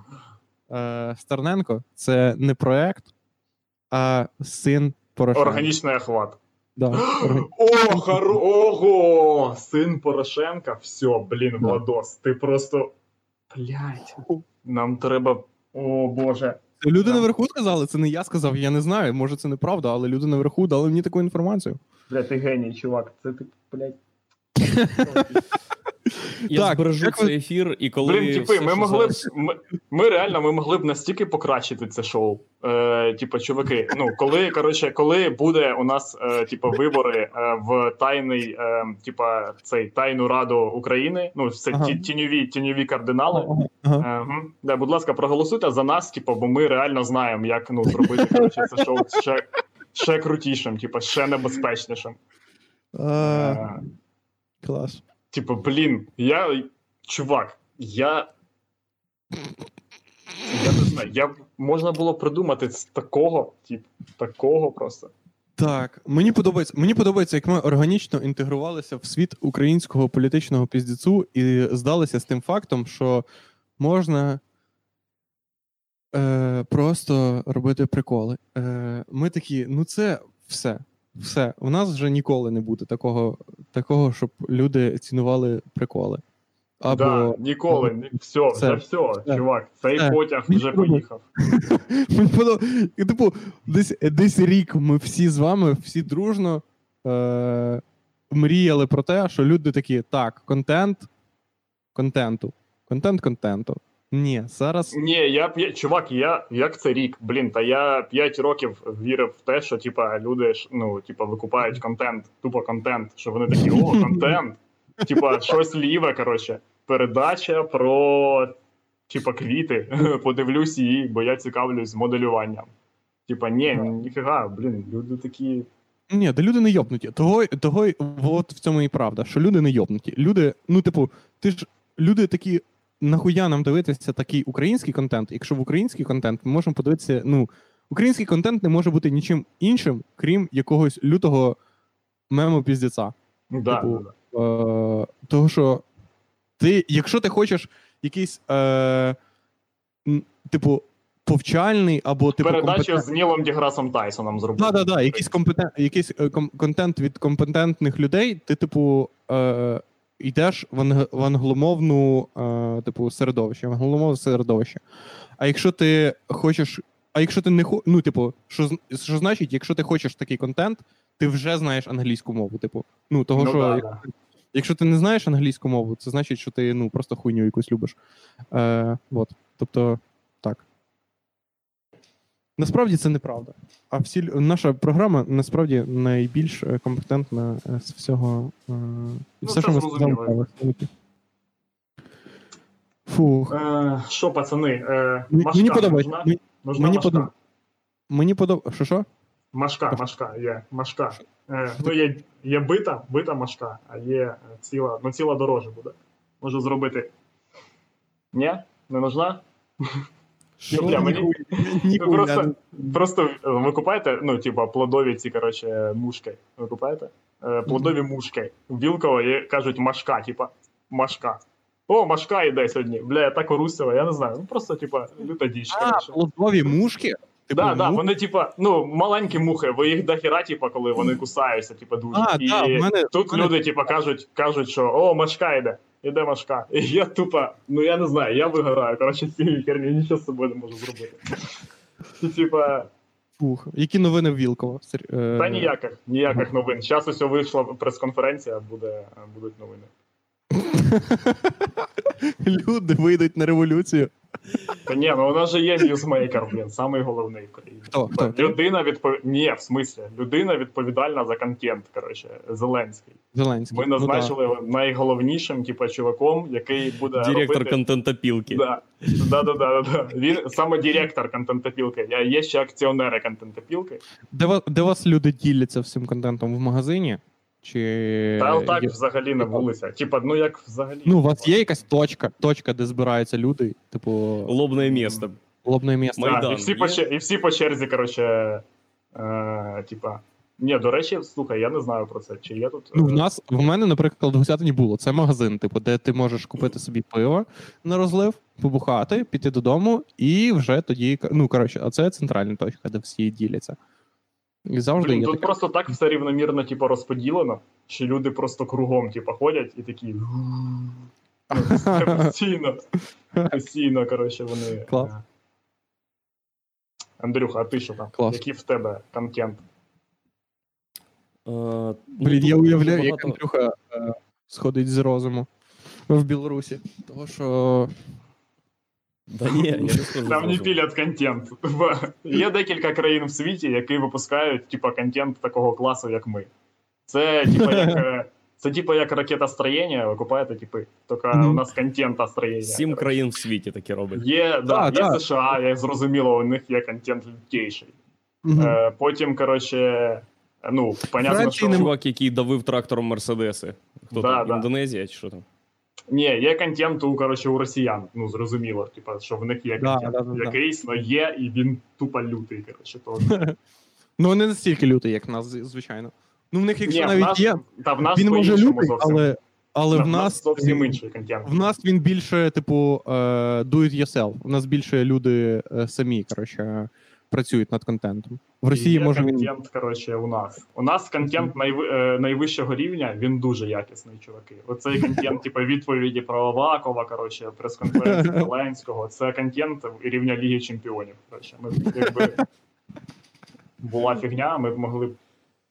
е, Стерненко це не проект, а син Порошенка. Органічний охват. Да, О, хоро... Ого! Син Порошенка. Все, блін. Владос. Ти просто. Блять. Нам треба. О, Боже. Люди Нам... наверху сказали, це не я сказав, я не знаю. Може, це неправда, але люди наверху дали мені таку інформацію. Бля, ти геній, чувак. Це ти, блядь. Я Так, збережу як ви- ефір, і коли. Блін, типи, все, ми могли б зараз- ми, ми реально ми могли б настільки покращити це шоу. Е, типа, чуваки, ну коли коротше, коли буде у нас е, типа вибори е, в тайний, е, типа цей тайну раду України, ну це Ага. ті, тіньові тіньові кардинали. Ага. Е, да, будь ласка, проголосуйте за нас, типа, бо ми реально знаємо, як ну зробити коротше, це шоу ще, ще крутішим, типа, ще небезпечнішим. Е, Клас. Типу, блін, я. Чувак, я. Я не знаю, я можна було придумати з такого, тип, такого просто. Так, мені подобається, мені подобається, як ми органічно інтегрувалися в світ українського політичного піздецу і здалися з тим фактом, що можна е, просто робити приколи. Е, ми такі, ну це все. Все. У нас вже ніколи не буде такого, такого щоб люди цінували приколи. Або Да, ніколи, ні, все, Все. вже все, чувак, цей Все. потяг вже поїхав. Типу, десь, десь рік ми всі з вами, всі дружно е- мріяли про те, що люди такі: так, контент контенту. Контент контенту. Ні, зараз. Ні, я чувак, я як це рік? Блін, та я 5 років вірив в те, що типа люди ну, типа, викупають контент, тупо контент, що вони такі, о, контент. Типа, щось ліве, коротше. Передача про типа квіти. Подивлюсь її, бо я цікавлюсь моделюванням. Типа, ні, ніфіга, блін, люди такі. Ні, да люди не йобнуті. Того, того от в цьому і правда, що люди не йобнуті. Люди, ну, типу, ти ж люди такі. Нахуя нам дивитися такий український контент, якщо в український контент ми можемо подивитися. Ну, український контент не може бути нічим іншим, крім якогось лютого мему піздеця. Да, Типу, да, да. Е, того, що ти, якщо ти хочеш якийсь, е, типу, повчальний або типу. Передачу компетен- з Нілом Діграсом Тайсоном зробити. Да, да, якийсь, компетен... якийсь е, ком- контент від компетентних людей, ти, типу, е, йдеш в, анг... в англомовну, е, типу, середовище, в англомовне середовище. А якщо ти хочеш. А якщо ти не хо... ну, типу, що, що значить, якщо ти хочеш такий контент, ти вже знаєш англійську мову. Типу, ну, того, Ну, що да, як- да. якщо ти не знаєш англійську мову, це значить, що ти ну, просто хуйню якусь любиш. Е, от. Тобто, так. Насправді це неправда. А всі наша програма насправді найбільш е, компетентна е, з всього. е, Ну, все, що ми сказали. Фух. Е, Що, пацани, е, Мені- машка Мені подобається. нужна? Мені, Нужна мені машка? подоб- мені подобається. Що що? Машка, машка, є, машка. Е, ну, є, є бита, бита машка, а є ціла, ну ціла дороже буде. Можу зробити. Ні? Не нужна? Що? бля, мені- Ну, просто, не- просто е, ви купаєте, ну, типа, плодові ці, коротше, мушки. Ви купаєте? Е, плодові мушки. В Вілково є, кажуть машка, типа, машка. О, машка йде сьогодні. Бля, я так орусила, я не знаю. Ну просто, типа, люта діч. А, коротше. плодові мушки? Типу, Да, да, ну, вони, типа, ну, маленькі мухи, ви їх дохера, типа, коли вони кусаються, типа, дуже. А, і да, в мене- тут в мене- люди, типа, кажуть, кажуть, що о, машка йде, іде машка. І я тупо, ну я не знаю, я вигораю. Коротше, ці цієї херні нічого з собою не можу зробити. І, типа, Фух. Які новини в Вілково? Е, та ніяких, ніяких новин. Зараз ось вийшла прес-конференція, буде, будуть новини. Люди вийдуть на революцію. Та ні, ну у нас же є ньюзмейкер, блін, самий головний в країні. Хто? Хто? Людина відпов... Ні, в смислі, людина відповідальна за контент, коротше, Зеленський. Зеленський. Ми Ну, да. назначили його найголовнішим, типу, чуваком, який буде Директор робити... контентопілки. Да. Да, да, да, да. Він саме директор контентопілки. Я є ще акціонери контентопілки. Де, де вас люди діляться всім контентом в магазині? Чи Та отак є- взагалі на вулицях. Типа, ну як взагалі. ну, у вас є якась точка, точка, де збираються люди, типу, Лобне місто. лобне місце. Да, Майдан і, всі по, і всі по черзі, коротше. Е, типа. Ні, до речі, слухай, я не знаю про це. Чи є тут. Ну, в е, нас в мене, наприклад, в Гусятині було. Це магазин, типу, де ти можеш купити собі пиво на розлив, побухати, піти додому, і вже тоді. Ну, коротше, а це центральна точка, де всі діляться. І завжди Блін, є тут таке. просто так все рівномірно, типу, розподілено, що люди просто кругом, типу, ходять і такі. Ну, постійно. Постійно, коротше, вони. Клас. е. Андрюха, а ти що там? Клас. Який в тебе контент? Е, ну, Блін, тут я уявляю, як багато- Андрюха е, сходить з розуму. в Білорусі. Тому що. Да ні, я не скажу. Там не пілять контент. Є декілька країн в світі, які випускають типа контент такого класу, як ми. Це типа як. е, Це типа як ракетостроєння, ви купаєте, типи. Тільки Мгм. у нас контентостроєння. Сім країн в світі таке робить. Є, да, Да, є да. США, як зрозуміло, у них є контент лютейший. Мгм. Е, потім, коротше, ну, понятно, Франції що. Чувак, який давив трактором Мерседеси. Хто Да, там? да. Індонезія чи що там? Ні, є контент у, коротше, у росіян. Ну, зрозуміло, типа, що в них є Да, контент да, да, да. якийсь, але є, і він тупо лютий, коротше. То... Ну, не настільки лютий, як в нас, звичайно. Ну, в них, якщо Ні, в нас, є, та в нас він може лютий, зовсім. але, але Да, в нас. зовсім інший контент. В нас він більше, типу, е, do it yourself. У нас більше люди е, самі, коротше, працюють над контентом. В Росії може він. контент, коротше, у нас. У нас контент найви, е, найвищого рівня, він дуже якісний, чуваки. Оцей контент, типу, відповіді про Авакова, коротше, прес-конференції Зеленського. Це контент рівня Ліги Чемпіонів. Коротше, ми якби була фігня, ми б могли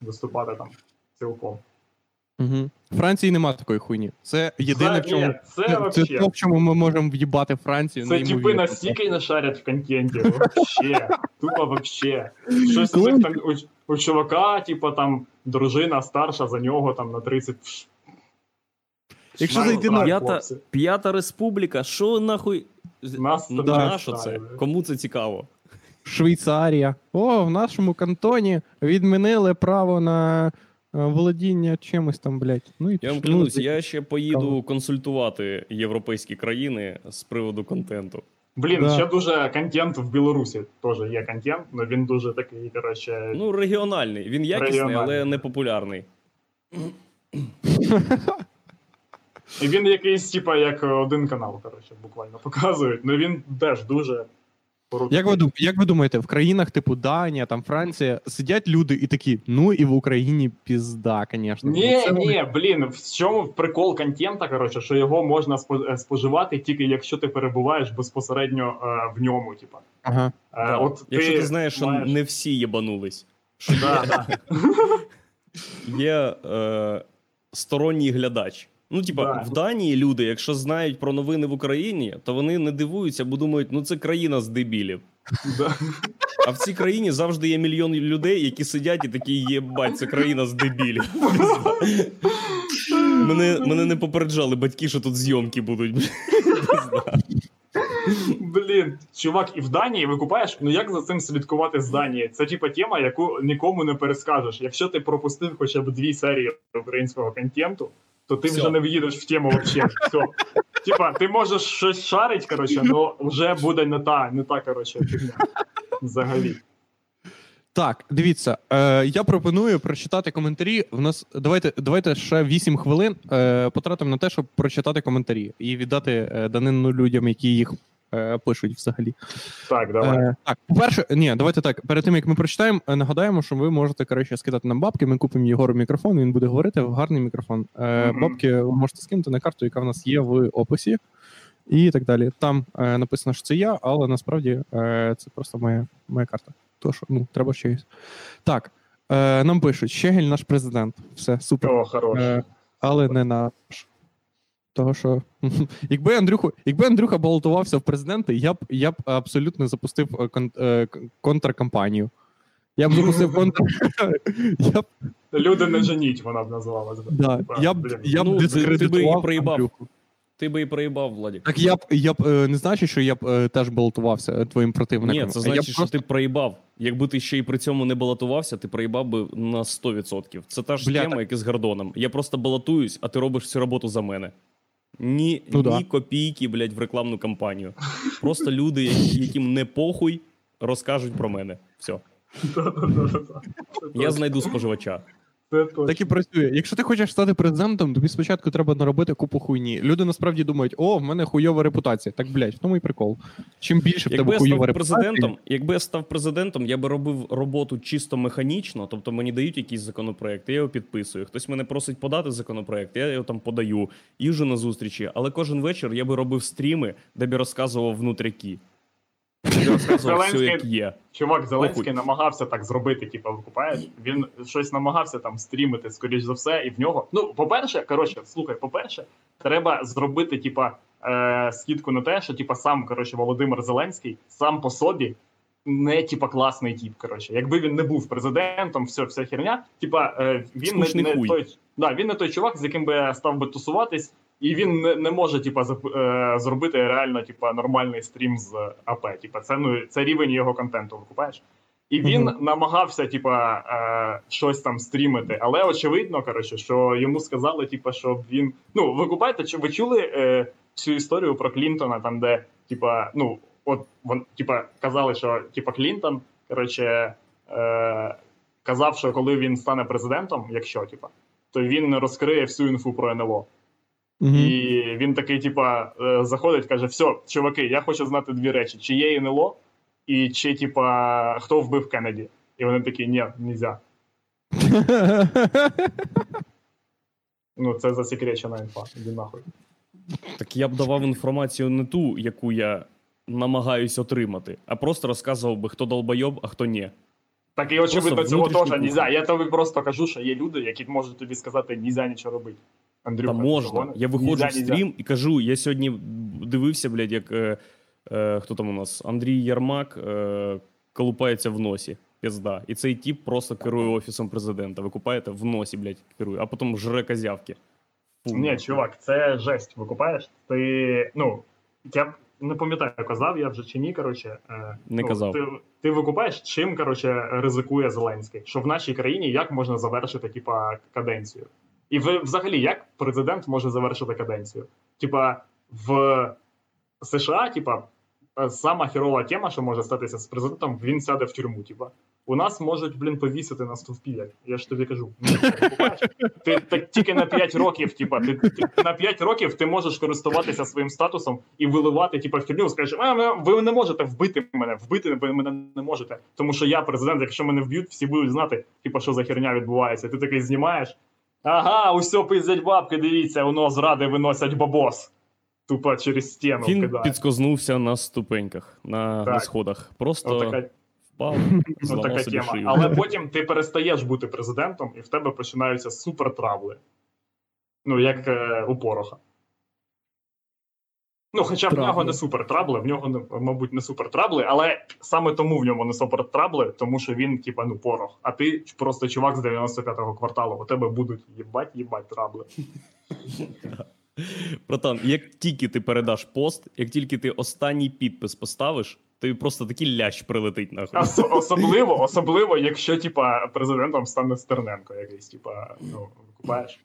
виступати там цілком. Угу. Франції нема такої хуйні. Це єдине, в чому. ні, це, Це, то, в чому ми можемо в'їбати Францію. Це типи настільки не шарять в контенті. Вообще. Тупо вообще. Щось у, там, у, у чувака, типу, там дружина старша за нього там на 30. Пш. Якщо зайти на- П'ята, п'ята республіка, що нахуй? Нас ну, це на що це? Кому це цікаво? Швейцарія. О, в нашому кантоні відмінили право на володіння чимось там, блядь. Ну, і Я вам клянусь, Ну, я ще поїду консультувати європейські країни з приводу контенту. Блін, Да. ще дуже контент в Білорусі. Теж є контент, але він дуже такий, коротше. Ну, регіональний. Він якісний, але не популярний. І він якийсь, типа, як один канал, коротше, буквально показують. Ну він теж дуже. Як ви, як ви думаєте, в країнах типу Данія, там Франція, сидять люди і такі, ну і в Україні пізда, звісно. Ні, Це вони- ні, блін, в чому прикол контента, коротше, що його можна е, споживати тільки якщо ти перебуваєш безпосередньо е, в ньому, типа. Ага. Е, от Якщо ти ти знаєш, що не всі єбанулись. Да, да. Є е, сторонній глядач. Ну, типа, Да. в Данії люди, якщо знають про новини в Україні, то вони не дивуються, бо думають, ну це країна з дебілів. Да. А в цій країні завжди є мільйон людей, які сидять і такі єбать, це країна з дебілів. мене, мене не попереджали батьки, що тут зйомки будуть. Блін, чувак, і в Данії викупаєш, ну як за цим слідкувати з Данії? Це типа тема, яку нікому не перескажеш. Якщо ти пропустив хоча б дві серії українського контенту, то ти Все. вже не в'їдеш в тему вообще. Все. Типа, ти можеш щось шарить, коротше, але вже буде не та, не та, коротше, фігня. Взагалі. Так, дивіться, е, я пропоную прочитати коментарі. В нас давайте, давайте ще 8 хвилин е, потратимо на те, щоб прочитати коментарі і віддати е, данину людям, які їх пишуть взагалі. Так, давай. Е, так, по-перше, ні, давайте так. Перед тим як ми прочитаємо, е, нагадаємо, що ви можете коротше скидати нам бабки. Ми купимо Єгору мікрофон. Він буде говорити в гарний мікрофон. Е, Мгм. Бабки ви можете скинути на карту, яка в нас є в описі, і так далі. Там е, написано, що це я, але насправді е, це просто моя, моя карта. То що ну треба щось. Так. Е, нам пишуть, Щегель наш президент. Все, супер. О, хорош. Е, але не наш. Того, що якби Андрюху, якби Андрюха балотувався в президенти, я б я б абсолютно запустив е, кон, е, контркампанію. Я б запустив контр. я б, Люди не женіть, вона б називалась. би. да, я б, я б Ну, ти- ти дискредитував. Андрюху. Ти би і проїбав, Владік. Так я б я б е, не значить, що я б теж балотувався твоїм противником. Ні, це значить, я що просто... ти проїбав. Якби ти ще й при цьому не балотувався, ти проїбав би на 100%. Це та ж Бля, схема, так- як і з Гордоном. Я просто балотуюсь, а ти робиш всю роботу за мене. Ні, Ну ні да. копійки, блядь, в рекламну кампанію. Просто люди, які- яким не похуй, розкажуть про мене. Все. Я знайду споживача. Це точно. Так і працює. Якщо ти хочеш стати президентом, тобі спочатку треба наробити купу хуйні. Люди насправді думають, о, в мене хуйова репутація. Так, блядь, в тому і прикол. Чим більше в Якби тебе я хуйова репутація, президентом, якби я став президентом, я би робив роботу чисто механічно. Тобто мені дають якийсь законопроект, я його підписую. Хтось мене просить подати законопроект, я його там подаю, їжджу на зустрічі. Але кожен вечір я би робив стріми, де би розказував внутряки. Він розказував все, як є. Чувак, Зеленський намагався так зробити, типу, викупаєш? Він щось намагався там стрімити, скоріш за все, і в нього. Ну, по-перше, коротше, слухай, по-перше, треба зробити, типа, е, скидку на те, що типа сам коротше, Володимир Зеленський сам по собі не типа класний тіп. Коротше, якби він не був президентом, все, вся херня, типа е, він не, Скучний не хуй. той. Да, він не той чувак, з яким би я став би тусуватись, і він не, не може, типа, зап- е, зробити реально, типа, нормальний стрім з АП. Типа, це ну це рівень його контенту, викупаєш? І він Мгм. намагався, типа, е, щось там стрімити, але очевидно, коротше, що йому сказали, типа, щоб він. Ну, ви купаєте, чи ви чули е, цю історію про Клінтона, там, де, типа, ну, от вон, типа, казали, що типа Клінтон, коротше, е, казав, що коли він стане президентом, якщо, типа, то він розкриє всю інфу про НЛО. Мгм. І він такий, типа, е, заходить, каже: все, чуваки, я хочу знати дві речі: чи є НЛО, і чи, типа, хто вбив Кеннеді. І вони такі, ні, нельзя. Ну, це засекречена інфа. Іди нахуй. Так я б давав інформацію не ту, яку я намагаюсь отримати, а просто розказував би, хто долбойоб, а хто ні. Так і очевидно, Просто цього теж нельзя. Я тобі просто кажу, що є люди, які можуть тобі сказати, нельзя нічого робити. Андрюха, Та можна. Я виходжу нельзя, в нельзя. стрім і кажу: я сьогодні дивився, блядь, як е, е, хто там у нас? Андрій Ярмак е, колупається в носі. Пізда. І цей тіп просто керує офісом президента. Ви купаєте в носі, блядь, керує, а потім жре козявки. Фу, Ні, чувак, це жесть, викупаєш? Ти, ну, я не пам'ятаю, казав я вже чи ні, коротше. е, Не ну, казав. Ти, ти викупаєш, чим, коротше, ризикує Зеленський? Що в нашій країні як можна завершити, типа, каденцію? І ви, взагалі, як президент може завершити каденцію? Типа, в США, типа, е, сама херова тема, що може статися з президентом, він сяде в тюрму. Типа. У нас можуть, блін, повісити на стовпі, як я ж тобі кажу. Ну. Ти так тільки на 5 років, типа, ти, ти на 5 років ти можеш користуватися своїм статусом і виливати, типа, в херню. Скажеш, а, ви- ви не можете вбити мене, вбити ви мене не можете. Тому що я президент, якщо мене вб'ють, всі будуть знати, типа, що за херня відбувається. Ти такий знімаєш. Ага, усе пиздять бабки, дивіться, воно зради виносять бабос. Тупо через стіну Він кидає. підскознувся на ступеньках, на, Так. на сходах. Просто Отака, впав, зламав отака собі тема. шию. Але потім ти перестаєш бути президентом, і в тебе починаються супертравли. Ну, як е, у Пороха. Ну, хоча в нього не супертравли, в нього, не- мабуть, не супертравли, але саме тому в ньому не супертравли, тому що він, типа, ну, порох. А ти просто чувак з 95-го кварталу. У тебе будуть їбать, їбать травли. Братан, як тільки ти передаш пост, як тільки ти останній підпис поставиш, тобі просто такий лящ прилетить нахуй. Ос- особливо, особливо, якщо, типа, президентом стане Стерненко якийсь, типа, ну, викупаєш.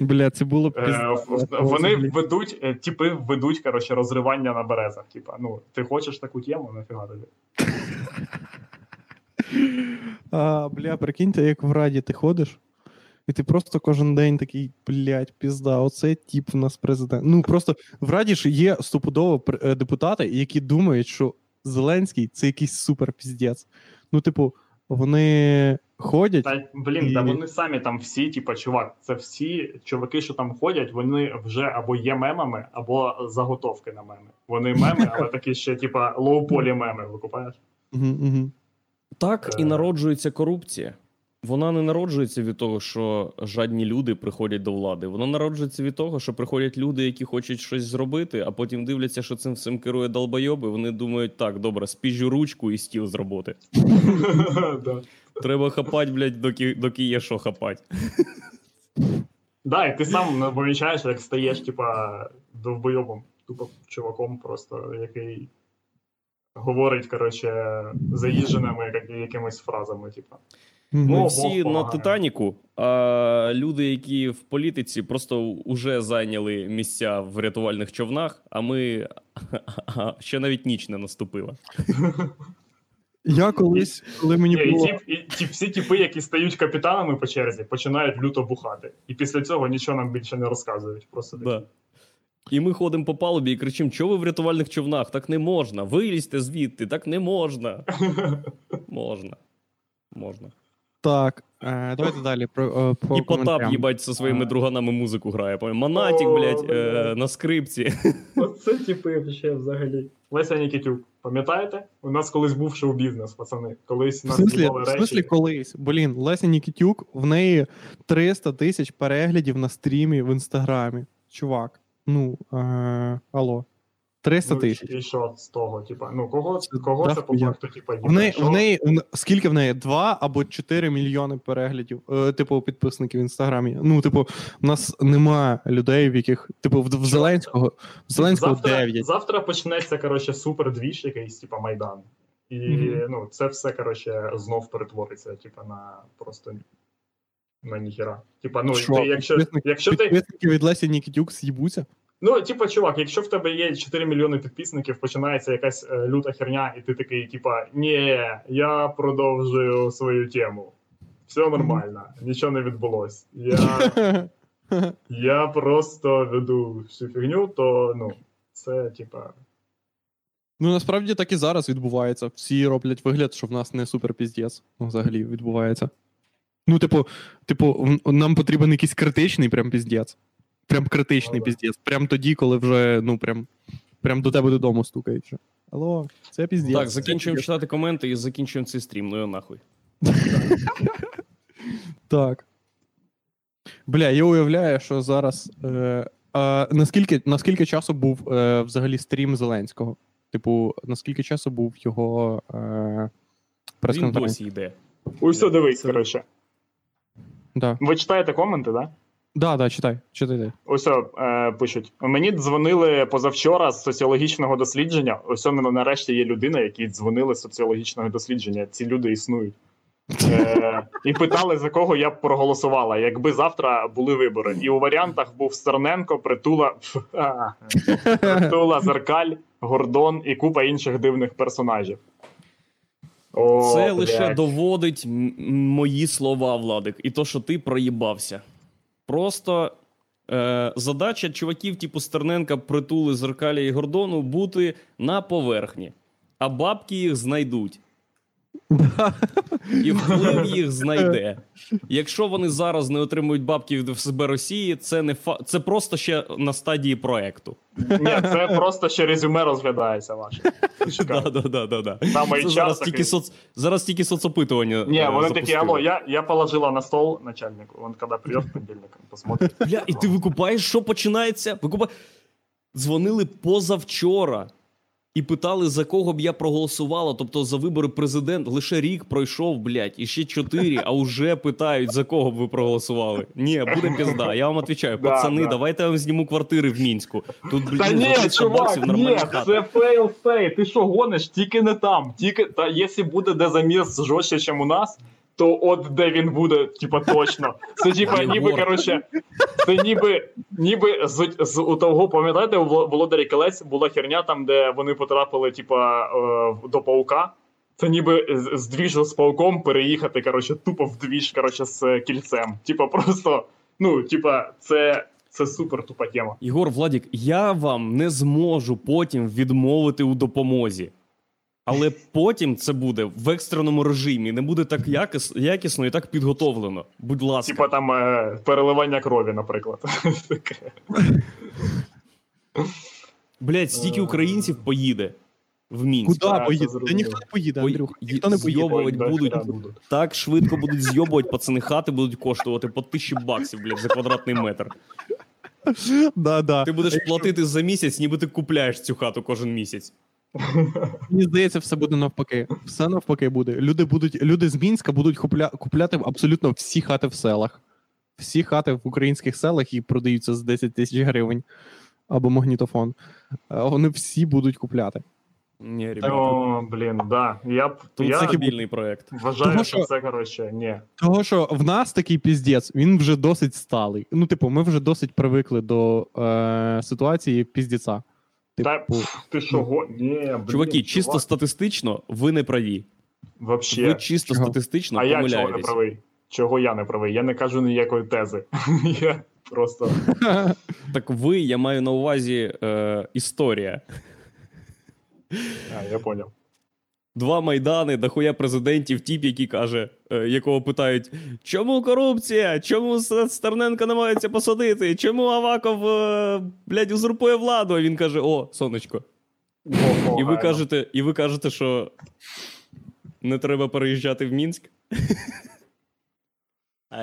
Бля, це було б Е, Вони ведуть, е, типи ведуть, коротше, розривання на березах. Типа, ну, ти хочеш таку тему, нафіга тобі. А, бля, прикиньте, як в Раді ти ходиш, і ти просто кожен день такий, блядь, пізда, оце тип в нас президент. Ну просто в Раді ж є стопудово пр- е, депутати, які думають, що Зеленський це якийсь супер піздець. Ну, типу, вони ходять. Та блін, та вони самі там всі, типа, чувак, це всі чуваки, що там ходять, вони вже або є мемами, або заготовки на меми. Вони меми, але такі ще, типа, лоу-полі меми, викупаєш? Угу, угу. Так і Е. народжується корупція. Вона не народжується від того, що жадні люди приходять до влади. Вона народжується від того, що приходять люди, які хочуть щось зробити, а потім дивляться, що цим всім керує долбойоби. Вони думають, так, добре, спіжу ручку і стіл з роботи. Треба хапать, блядь, доки, доки є що хапать. Да, і ти сам не помічаєш, як стаєш, типа, довбойобом, тупо чуваком, просто, який говорить, коротше, заїждженими якимись фразами, типа. Ми Бог всі на. Титаніку, а люди, які в політиці, просто вже зайняли місця в рятувальних човнах, а ми ще навіть ніч не наступила. Я колись, коли мені Ні, було. ті, і ті, всі типи, які стають капітанами по черзі, починають люто бухати. І після цього нічого нам більше не розказують. Просто. Да. І ми ходимо по палубі і кричимо: чого ви в рятувальних човнах? Так не можна. Вилізьте звідти, так не можна. Можна. Можна. Так, е, давайте далі. Про, е, по І Потап, їбать, зі своїми А. друганами музику грає. Монатік, О, блядь, е, на скрипці. Оце типи ще взагалі. Леся Нікітюк. Пам'ятаєте? У нас колись був шоу-бізнес, пацани. Колись В нас смислі, в смислі речі. колись. Блін, Леся Нікітюк, в неї 300 тисяч переглядів на стрімі в інстаграмі. Чувак, ну, е- алло. 300 Ну, тисяч. і що з того? Типа, ну кого, кого це по факту, типа, В неї, в неї в- скільки в неї? 2 або 4 мільйони переглядів, е, типу, підписників в інстаграмі. Ну, типу, у нас нема людей, в яких, типу, в, в Зеленського, в Зеленського завтра, 9. завтра почнеться, коротше, супер двіж якийсь, типа Майдан. І Мгм. ну, це все, коротше, знов перетвориться, типа, на просто на ніхіра. Типа, ну, ти, якщо, підписники- якщо ти. Від Лесі Нікітюк з'їбуться? Ну, типа, чувак, якщо в тебе є 4 мільйони підписників, починається якась е, люта херня, і ти такий, типа, ні, я продовжую свою тему. Все нормально, нічого не відбулось. Я, я просто веду всю фігню, то ну, це типа. Ну, насправді так і зараз відбувається. Всі роблять вигляд, що в нас не супер піздець взагалі відбувається. Ну, типу, типу, нам потрібен якийсь критичний прям піздець. Прям критичний Ну піздець. Прям тоді, коли вже, ну, прям, прям до тебе додому стукають. Алло, це піздець. Так, це закінчуємо піздець. читати коменти і закінчуємо цей стрім. Ну його нахуй. Так. Бля, я уявляю, що зараз. Е, а, наскільки, наскільки часу був е, взагалі стрім Зеленського? Типу, наскільки часу був його е, прес-конференція? досі йде. Ось все, дивись, коротше. Да. Ви читаєте коменти, так? Да? Да, да, читай, читай. Ось е, пишуть. Мені дзвонили позавчора з соціологічного дослідження. Ось на- нарешті є людина, які дзвонили з соціологічного дослідження. Ці люди існують. Е, і питали, за кого я б проголосувала, якби завтра були вибори. І у варіантах був Стерненко, Притула, Притула, Зеркаль, Гордон і купа інших дивних персонажів. О, Це лише доводить мої слова, Владик, і то, що ти проїбався. Просто е, задача чуваків, типу Стерненка, Притули, Зеркаля і Гордону бути на поверхні, а бабки їх знайдуть. І вплив їх знайде. Якщо вони зараз не отримують бабки від ФСБ Росії, це не фа... це просто ще на стадії проекту. Ні, це просто ще резюме розглядається ваше. Да, да, да, да, да. Саме Це час зараз такий. тільки соц... зараз тільки соцопитування. Не, е, вони такі, алло, я, я положила на стол начальнику. Он когда придет в понедельник, он посмотрит. Бля, і ти викупаєш, що починається? Викупа... Дзвонили позавчора і питали, за кого б я проголосувала. Тобто за вибори президента лише рік пройшов, блядь, і ще чотири, а вже питають, за кого б ви проголосували. Ні, буде пізда. Я вам відповідаю, пацани, да. давайте я вам зніму квартири в мінську. Тут, блін, Та ні, чувак, ні, це failed state. Ти що гониш? Тільки не там. Тільки, та якщо буде де заміс жорстче, ніж у нас, то от де він буде, типа точно. Це типа ніби, коротше, це ніби, ніби з, з у того, пам'ятаєте, у Володарі Колець була херня там, де вони потрапили, типа, е, до паука. Це ніби з двіжу з пауком переїхати, коротше, тупо в двіж, коротше, з кільцем. Типа, просто, ну, типа, це, це супер тупа тема. Ігор Владік, я вам не зможу потім відмовити у допомозі. Але потім це буде в екстреному режимі, не буде так якіс, якісно і так підготовлено. Будь ласка. Типа там е, переливання крові, наприклад. Блять, стільки Е. українців поїде в Мінськ. Куди поїде? Та ніхто не поїде, Ой, Андрюх. й- Ніхто не поїде. будуть. будуть. Так швидко будуть зйобувати пацани, хати будуть коштувати по тисячі баксів, блядь, за квадратний метр. Да, да. Ти будеш платити за місяць, ніби ти купляєш цю хату кожен місяць. Мені здається, все буде навпаки. Все навпаки буде. Люди будуть, люди з Мінська будуть купля, купляти абсолютно всі хати в селах. Всі хати в українських селах і продаються з 10 тисяч гривень або магнітофон. Вони всі будуть купляти. Ні, ребята. О, блін, да. Я б Тут я стабільний проект. вважаю, Тому що що- це коротше, ні. Того, що в нас такий піздець, він вже досить сталий. Ну, типу, ми вже досить привикли до е, ситуації піздеця. Та Типу, Та ти що. Ні, блін, Чуваки, чисто чувак, статистично, ви не праві. Вообще. Ви чисто Чого? статистично а я чого не правий? Чого я не правий? Я не кажу ніякої тези. я просто. Так ви, я маю на увазі е, історія. А, я поняв. Два майдани, дохуя президентів, тіп, який каже, е, якого питають: чому корупція? Чому Стерненка намагаються посадити? Чому Аваков, е, блядь, узурпує владу? А він каже: О, сонечко, Ого, І ви кажете, і ви кажете, що не треба переїжджати в Мінськ?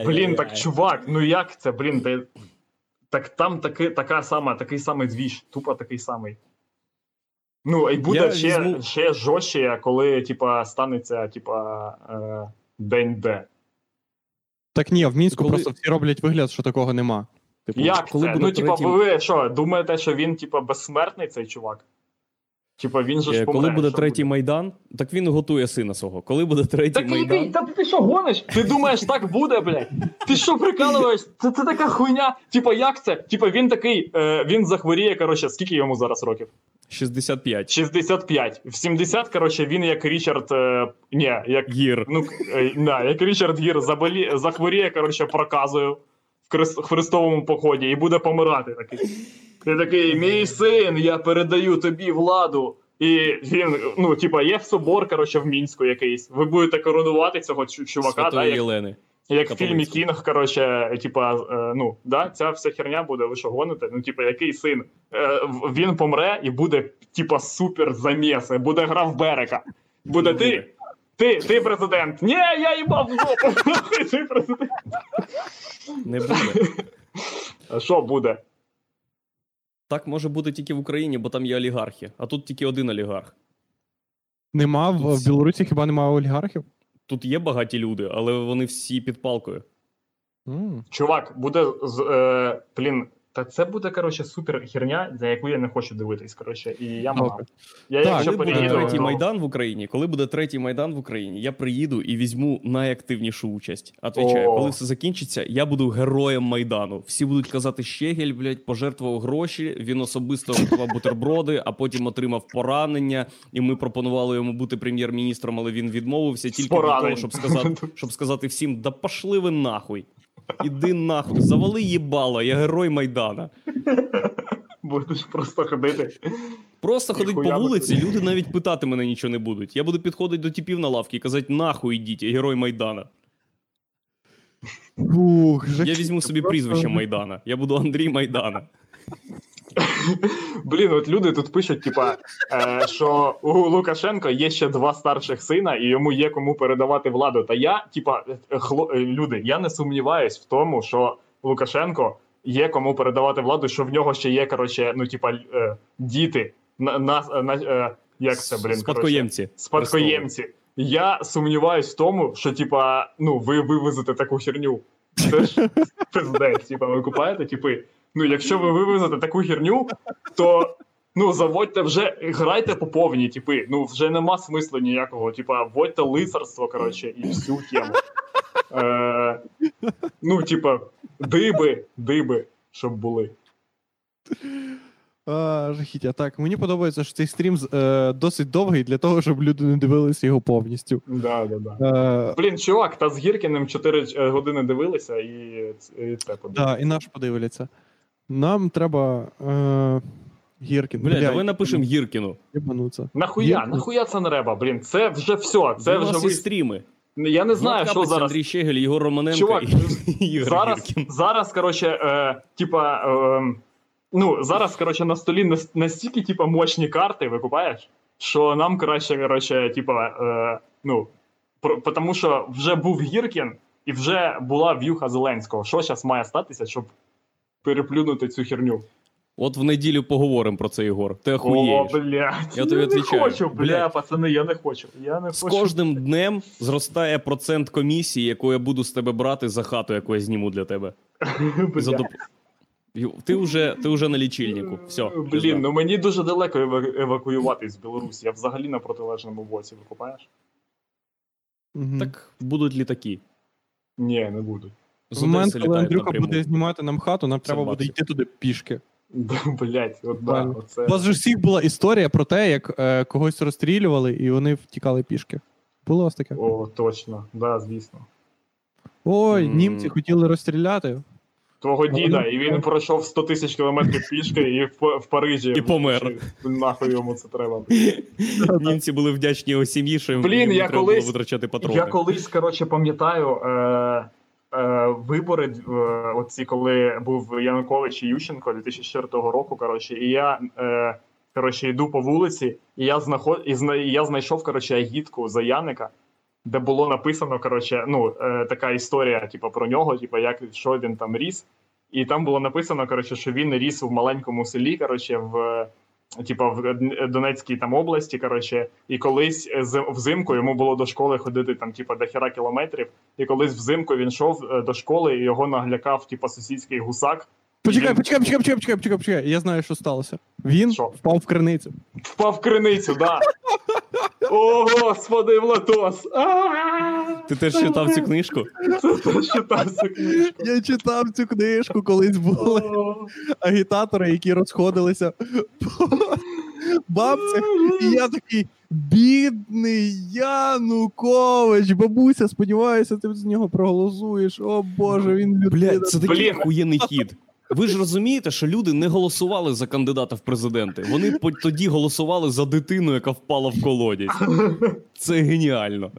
Блін, так чувак, ну як це, блін, ти... так там таки, така сама, такий самий двіж, тупо такий самий. Ну, і буде Я ще, візьму- ще жорстче, коли, типа, станеться, типа, е, день Д. Так ні, в мінську Коли- просто всі роблять вигляд, що такого нема. Типу, Як коли це? буде Ну, типа, третій- ви що, думаєте, що він, типа, безсмертний, цей чувак? Типа, він же ж Е, помре. Коли буде третій майдан, так він готує сина свого. Коли буде третій Так майдан. який? Та ти що гониш? Ти думаєш, так буде, блядь? Ти що прикалуєш? Це, це така хуйня. Типа, як це? Типа, він такий, е, він захворіє, коротше, скільки йому зараз років? 65. 65. В 70, коротше, він як Річард. Е, ні, як. Гір. Ну, е, да, як Річард Гір заболі, захворіє, коротше, проказою в хрест- хрестовому поході і буде помирати такий. Ти такий, мій син, я передаю тобі владу. І він, ну, типа, є собор, коротше, в Мінську якийсь. Ви будете коронувати цього чу- чувака, да, Святої як, Єлени. Як в фільмі. Кінг, коротше, типа, е, ну, да, ця вся херня буде, ви що гоните? Ну, типа, який син? Е, він помре і буде, типа, супер заміс, буде грав Берека. Буде ти. Ти, ти президент. Ні, я їбав в жопу. Ти президент. Не буде. А Що буде? Так може бути тільки в Україні, бо там є олігархи, а тут тільки один олігарх. Нема в, в Білорусі хіба немає олігархів? Тут є багаті люди, але вони всі під палкою. Mm. Чувак, буде з е, блін. Та це буде, коротше, супер херня, за яку я не хочу дивитись. Коротше, і я мав. Добре. Я Так, якщо буде третій то- майдан в Україні, коли буде третій майдан в Україні, я приїду і візьму найактивнішу участь. Отвічаю, О. коли все закінчиться, я буду героєм майдану. Всі будуть казати, Щегель, блядь, пожертвував гроші. Він особисто готував бутерброди, а потім отримав поранення. І ми пропонували йому бути прем'єр-міністром, але він відмовився тільки для того, щоб сказати, щоб сказати всім: да пошли ви нахуй. Іди нахуй, завали їбало, я герой майдана. будеш просто ходити. Просто ходить по вулиці, люди навіть питати мене нічого не будуть. Я буду підходити до типів на лавки і казати, нахуй ідіть, я герой Майдана. Ух, Я візьму собі прізвище Майдана. Я буду Андрій Майдана. Блін, от люди тут пишуть, типа, е, що у Лукашенка є ще два старших сина, і йому є кому передавати владу. Та я, типа, хло, е, люди, я не сумніваюсь в тому, що Лукашенко є кому передавати владу, що в нього ще є, коротше, ну, типа, е, діти. На, на, на, е, як це, блін, коротше? Спадкоємці. спадкоємці. Я сумніваюсь в тому, що типа, ну, ви вивезете таку херню. Це ж пиздець, типа, ви купаєте, типи. Ну, якщо ви вивезете таку херню, то ну, заводьте вже, грайте по повній, типи. Ну, вже нема смислу ніякого. Типа, вводьте лицарство, коротше, і всю тему. Е, ну, типа, диби, диби, щоб були. А, жахіття. Так, мені подобається, що цей стрім е, досить довгий для того, щоб люди не дивилися його повністю. Да, да, да. Е, Блін, чувак, та з Гіркіним 4 години дивилися і, і це подивилися. да, і наш подивляться. Нам треба. Е, Гіркін. Бля, давай напишемо Гіркіну. Єбануться. Нахуя? Є- Нахуя це не треба, блін? Це вже все. Це вже ви... стріми. Я не знаю, що зараз. Андрій Щегель, Єгор Романенко Чувак, і Ігор Зараз, Гіркін. зараз, коротше, е, типа. Е, ну, зараз, коротше, на столі настільки, типа, мощні карти, викупаєш, що нам краще, коротше, типа, е, ну, про, тому що вже був Гіркін і вже була в'юха Зеленського. Що зараз має статися, щоб переплюнути цю херню? От в неділю поговоримо про це, Єгор. Ти О, охуєєш. блядь. Я тобі не відвічаю. хочу, бля, Блядь. пацани, я не хочу. Я не З хочу. кожним днем зростає процент комісії, яку я буду з тебе брати за хату, яку я зніму для тебе. Бля. За доп... Ю- Ти вже, ти вже на лічильнику. Все. пизда. Блін, ну мені дуже далеко ева- евакуюватись з Білорусі. Я взагалі на протилежному боці, викупаєш? Так будуть літаки. Ні, не буду. З В момент, коли Андрюха напряму. буде знімати нам хату, нам треба буде йти туди пішки. Блять, от да, оце. У вас же всіх була історія про те, як е, когось розстрілювали, і вони втікали пішки. Було у вас таке? О, точно, да, звісно. Ой, М. німці хотіли розстріляти. Твого діда, і він пройшов 100 тисяч кілометрів пішки і в, в Парижі. І помер. Нахуй йому це треба. Німці були вдячні його сім'ї, що їм Блін, їм я треба колись- було витрачати патрони. Я колись, коротше, пам'ятаю е, вибори, е, оці, коли був Янукович і Ющенко 2004 року, коротше, і я е, коротше, йду по вулиці, і я знаход... і зна... я знайшов коротше, агітку за Яника, де було написано, коротше, ну, е, така історія, типу, про нього, типу, як що він там ріс. І там було написано, коротше, що він ріс в маленькому селі, коротше, в. Типа в Донецькій там області, коротше, і колись е, взимку йому було до школи ходити там, типа, до хіра кілометрів. І колись взимку він йшов е, до школи, і його наглякав, типа, сусідський гусак. Почекай, Він- почекай, почекай, почекай, почекай, почекай, почекай. Я знаю, що сталося. Він Що? впав в криницю. Впав в криницю, да. О, господи, Влатос! А! Ти теж читав цю книжку? Читав цю книжку. Я читав цю книжку, колись були агітатори, які розходилися по бабцях. І я такий бідний Янукович, бабуся, сподіваюся, ти з нього проголосуєш. О Боже, він. Блядь, це такий охуєнний хід. Ви ж розумієте, що люди не голосували за кандидата в президенти. Вони по- тоді голосували за дитину, яка впала в колодязь. Це геніально.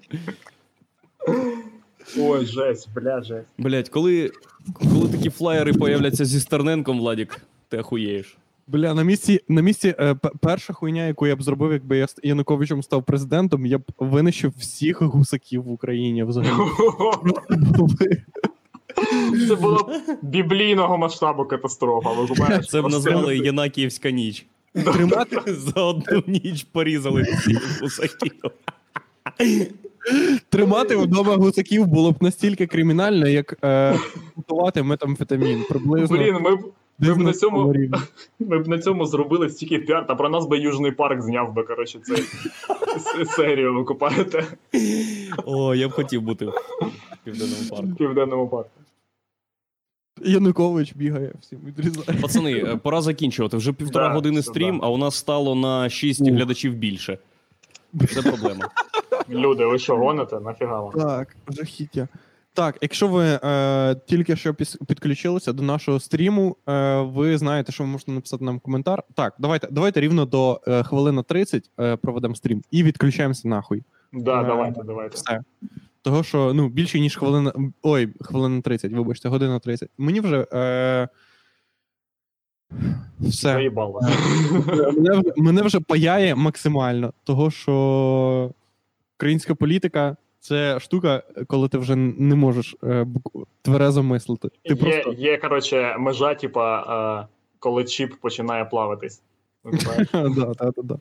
Ой, жесть, бля, жесть. Блять, коли, коли такі флаєри появляться зі Стерненком, Владік, ти охуєєш. Бля, на місці, на місці е, п- перша хуйня, яку я б зробив, якби я Януковичем став президентом, я б винищив всіх гусаків в Україні взагалі. Це була б біблійного масштабу катастрофа. Ви розумієш? Це б назвали Єнакіївська ніч. Тримати, За одну ніч порізали всіх гусаків. тримати вдома гусаків було б настільки кримінально, як е, готувати метамфетамін. Приблизно. Блін, ми б, ми б на цьому ми б на цьому зробили стільки піар, та про нас би Южний парк зняв би, коротше, цей серію, викупаєте О, я б хотів бути в південному парку. в південному парку. Янукович бігає всім відрізає. Пацани, е, пора закінчувати. Вже півтора Да, години все, стрім, да. а у нас стало на 6 Ух. глядачів більше. Це проблема. Люди, ви що гоните? Нафіга вам? Так, жахіття. Так, якщо ви е, тільки що підключилися до нашого стріму, е, ви знаєте, що ви можете написати нам коментар. Так, давайте, давайте рівно до е, хвилини 30 е, проведемо стрім і відключаємося нахуй. Да, Е, давайте, давайте. Все. Того, що ну, більше, ніж хвилина. Ой, хвилина 30, вибачте, година 30. Мені вже. Е, все. Мене, вже- мене вже паяє максимально, того що українська політика це штука, коли ти вже не можеш е, тверезо мислити. Ти Є, просто є, коротше, межа, типа, е, коли чіп починає плаватись. Да, да, да, да.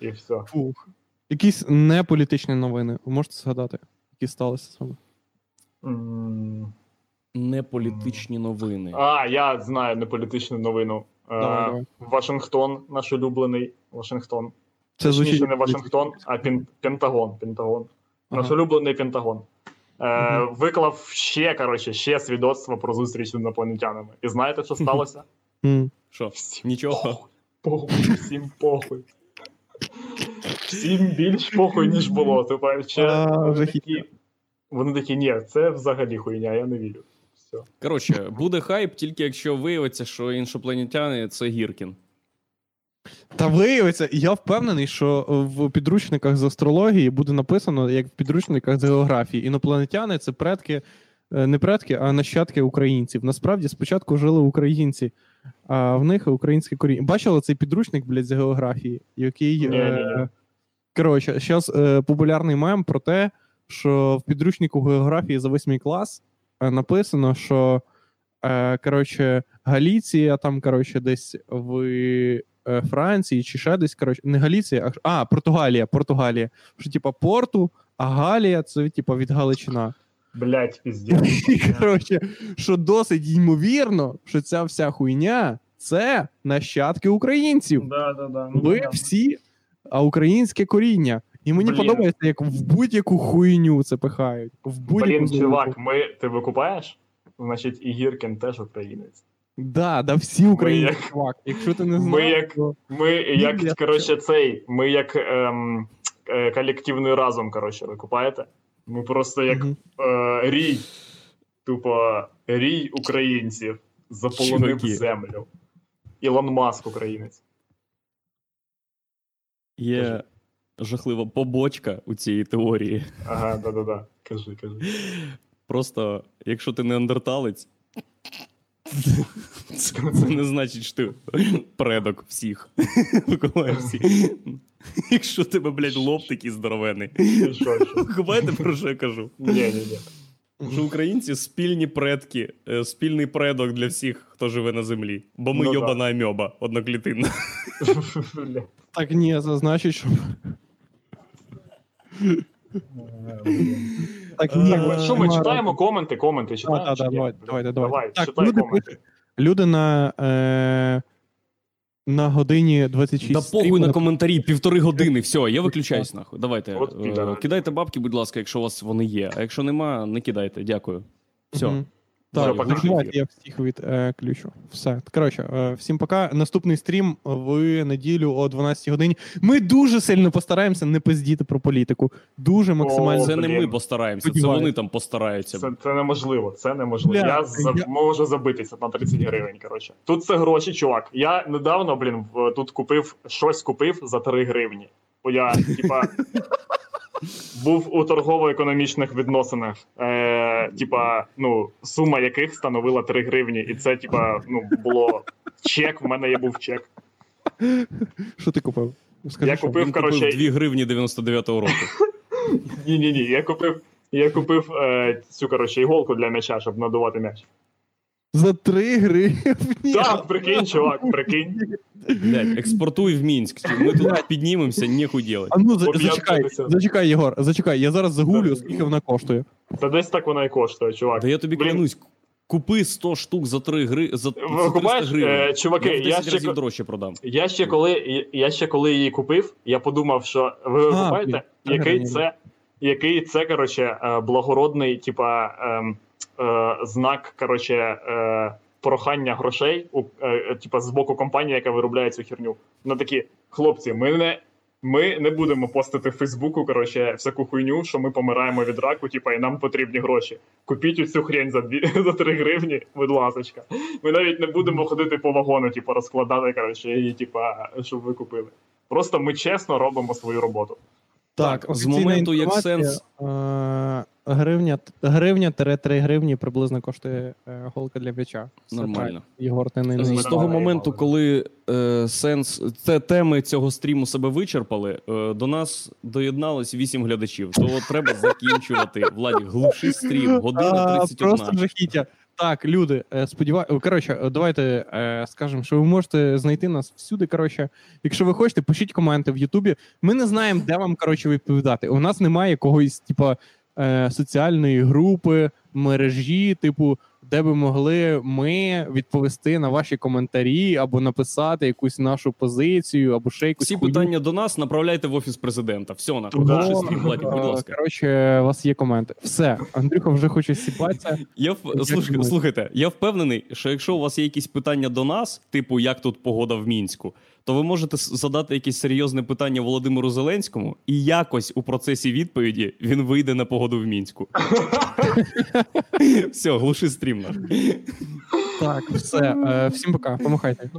І все. Фух. Якісь неполітичні новини. Ви можете згадати, які сталися саме? М, Не політичні новини. А, я знаю неполітичну новину. Е, Давай, давай. Вашингтон, наш улюблений Вашингтон. Це Точніше, звучить не Вашингтон, а Пен- Пентагон. Пентагон. Ага. Наш улюблений Пентагон. Е, Мгм. Виклав ще, коротше, ще свідоцтво про зустріч з інопланетянами. І знаєте, що сталося? Що? Всім Нічого. похуй, всім похуй. Всім більш похуй, ніж було. Типа, ще А, вони, такі, вони такі, ні, це взагалі хуйня, я не вірю. Все. Коротше, буде хайп, тільки якщо виявиться, що іншопланетяни це Гіркін. Та виявиться, я впевнений, що в підручниках з астрології буде написано, як в підручниках з географії. Інопланетяни це предки, е, не предки, а нащадки українців. Насправді спочатку жили українці, а в них українське коріння. Бачили цей підручник, блядь, з географії, який. Ні-ні-ні. Е, коротше, зараз е, популярний мем про те, що в підручнику географії за восьмий клас е, написано, що е, коротше, Галіція там, коротше, десь в е, Франції чи ще десь, коротше, не Галіція, а, а Португалія, Португалія. Що, типа, порту, а Галія це, типа, від Галичина. Блять, піздець. Коротше, що досить ймовірно, що ця вся хуйня це нащадки українців. Да, да, да. Ну, Ви да. всі, а українське коріння. І мені Блін. подобається, як в будь-яку хуйню це пихають. В будь-яку Блін, чувак, ми, ти викупаєш? Значить, і Гіркін теж українець. Да, да, всі українці, як- чувак. Якщо ти не ми як- то... Ми як, я- коротше, цей, ми як ем, е, колективний разом, коротше, викупаєте? Ми просто як Мгм. е, рій, тупо рій українців заполонив Чуваки. землю. Ілон Маск українець. Є жахлива побочка у цій теорії. Ага, да-да-да. Кажи, кажи. Просто, якщо ти неандерталець, Це, це не значить, що ти предок всіх. Миколаївський. Якщо тебе, блядь, лоб такий здоровений. Що? Про що я кажу? Ні, ні, ні. Що українці спільні предки, е, спільний предок для всіх, хто живе на землі. Бо ми Ну да. йобана амьоба, одноклітинна. Так ні, це значить, що. Так, ні, Так, Що ми читаємо коменти, коменти читаємо? давайте, давайте, Давай, читай люди, коменти. люди на, е, на годині 26 Да похуй на коментарі, півтори години, все, я виключаюсь нахуй. Давайте. От е. Кидайте бабки, будь ласка, якщо у вас вони є. А якщо нема, не кидайте. Дякую. Все. Мгм. Так, пока. давайте я всіх від е, ключу. Все. Коротше, е, всім пока. Наступний стрім в неділю о 12 годині. Ми дуже сильно постараємося не пиздіти про політику. Дуже максимально. О, Це не ми постараємося, це вони там постараються. Це, це неможливо, це неможливо. Бля, я, за, я- можу забитися на 30 гривень. Коротше. Тут це гроші, чувак. Я недавно, блін, в- тут купив щось купив за 3 гривні. Бо я, типа, був у торгово-економічних відносинах. Е, типа, ну, сума яких становила 3 гривні. І це, типа, ну, було чек. В мене є був чек. Що ти купив? Скажи, Я купив, Він коротше, купив 2 гривні 99-го року. Ні, ні, ні. Я купив. Я купив е, цю коротше іголку для м'яча, щоб надувати м'яч. За 3 гривні. Так, прикинь, чувак, прикинь. Блядь, експортуй в Мінськ. Ми тут піднімемося, ніхуй делать. А ну за- зачекай, 50. зачекай, Єгор, зачекай, я зараз загуглю, скільки вона коштує. Та десь так вона і коштує, чувак. Да я тобі Блін. клянусь, купи 100 штук за 3 гри... за, за 300 Викупаєш, гривень. е, чуваки, я в 10 я ще разів ко- дорожче продам. Я ще коли я ще коли її купив, я подумав, що ви А, купаєте, який це, який це коротше, е, благородний, типа ем, е, знак, коротше, е, прохання грошей у е, е, типа з боку компанії, яка виробляє цю херню. Ну такі хлопці, ми не. Ми не будемо постити в Фейсбуку, коротше, всяку хуйню, що ми помираємо від раку, типа, і нам потрібні гроші. Купіть оцю хрень за дві за 3 гривні, будь ласочка. Ми навіть не будемо ходити по вагону, типу, розкладати, коротше, її, типа, щоб ви купили. Просто ми чесно робимо свою роботу. Так, з офіційна моменту, як сенс- е, Гривня, гривня 3 гривні приблизно коштує е, голка для м'яча. Все Нормально. Єгор, ти не, не З того моменту, коли е, сенс те, теми цього стріму себе вичерпали, е, до нас доєдналось 8 глядачів. То треба закінчувати. Владі, глуши стрім, година А, 31. Просто жахіття. Так, люди, е, сподіваюся. Коротше, е, давайте е, скажемо, що ви можете знайти нас всюди. Коротше, якщо ви хочете, пишіть коменти в Ютубі. Ми не знаємо, де вам коротше відповідати. У нас немає якогось, типа, е, соціальної групи, мережі, типу, де би могли ми відповісти на ваші коментарі або написати якусь нашу позицію, або ще якусь Всі хуйню. питання до нас направляйте в офіс президента. Все, Владі, будь е, ласка. Коротше, у вас є коменти. Все, Андрюха вже хоче сіпатися. Я в... Слухайте, я впевнений, що якщо у вас є якісь питання до нас, типу як тут погода в мінську, то ви можете задати якесь серйозне питання Володимиру Зеленському, і якось у процесі відповіді він вийде на погоду в мінську. Все, глуши стрім наш. Так, все. Е, всім пока. Помахайте.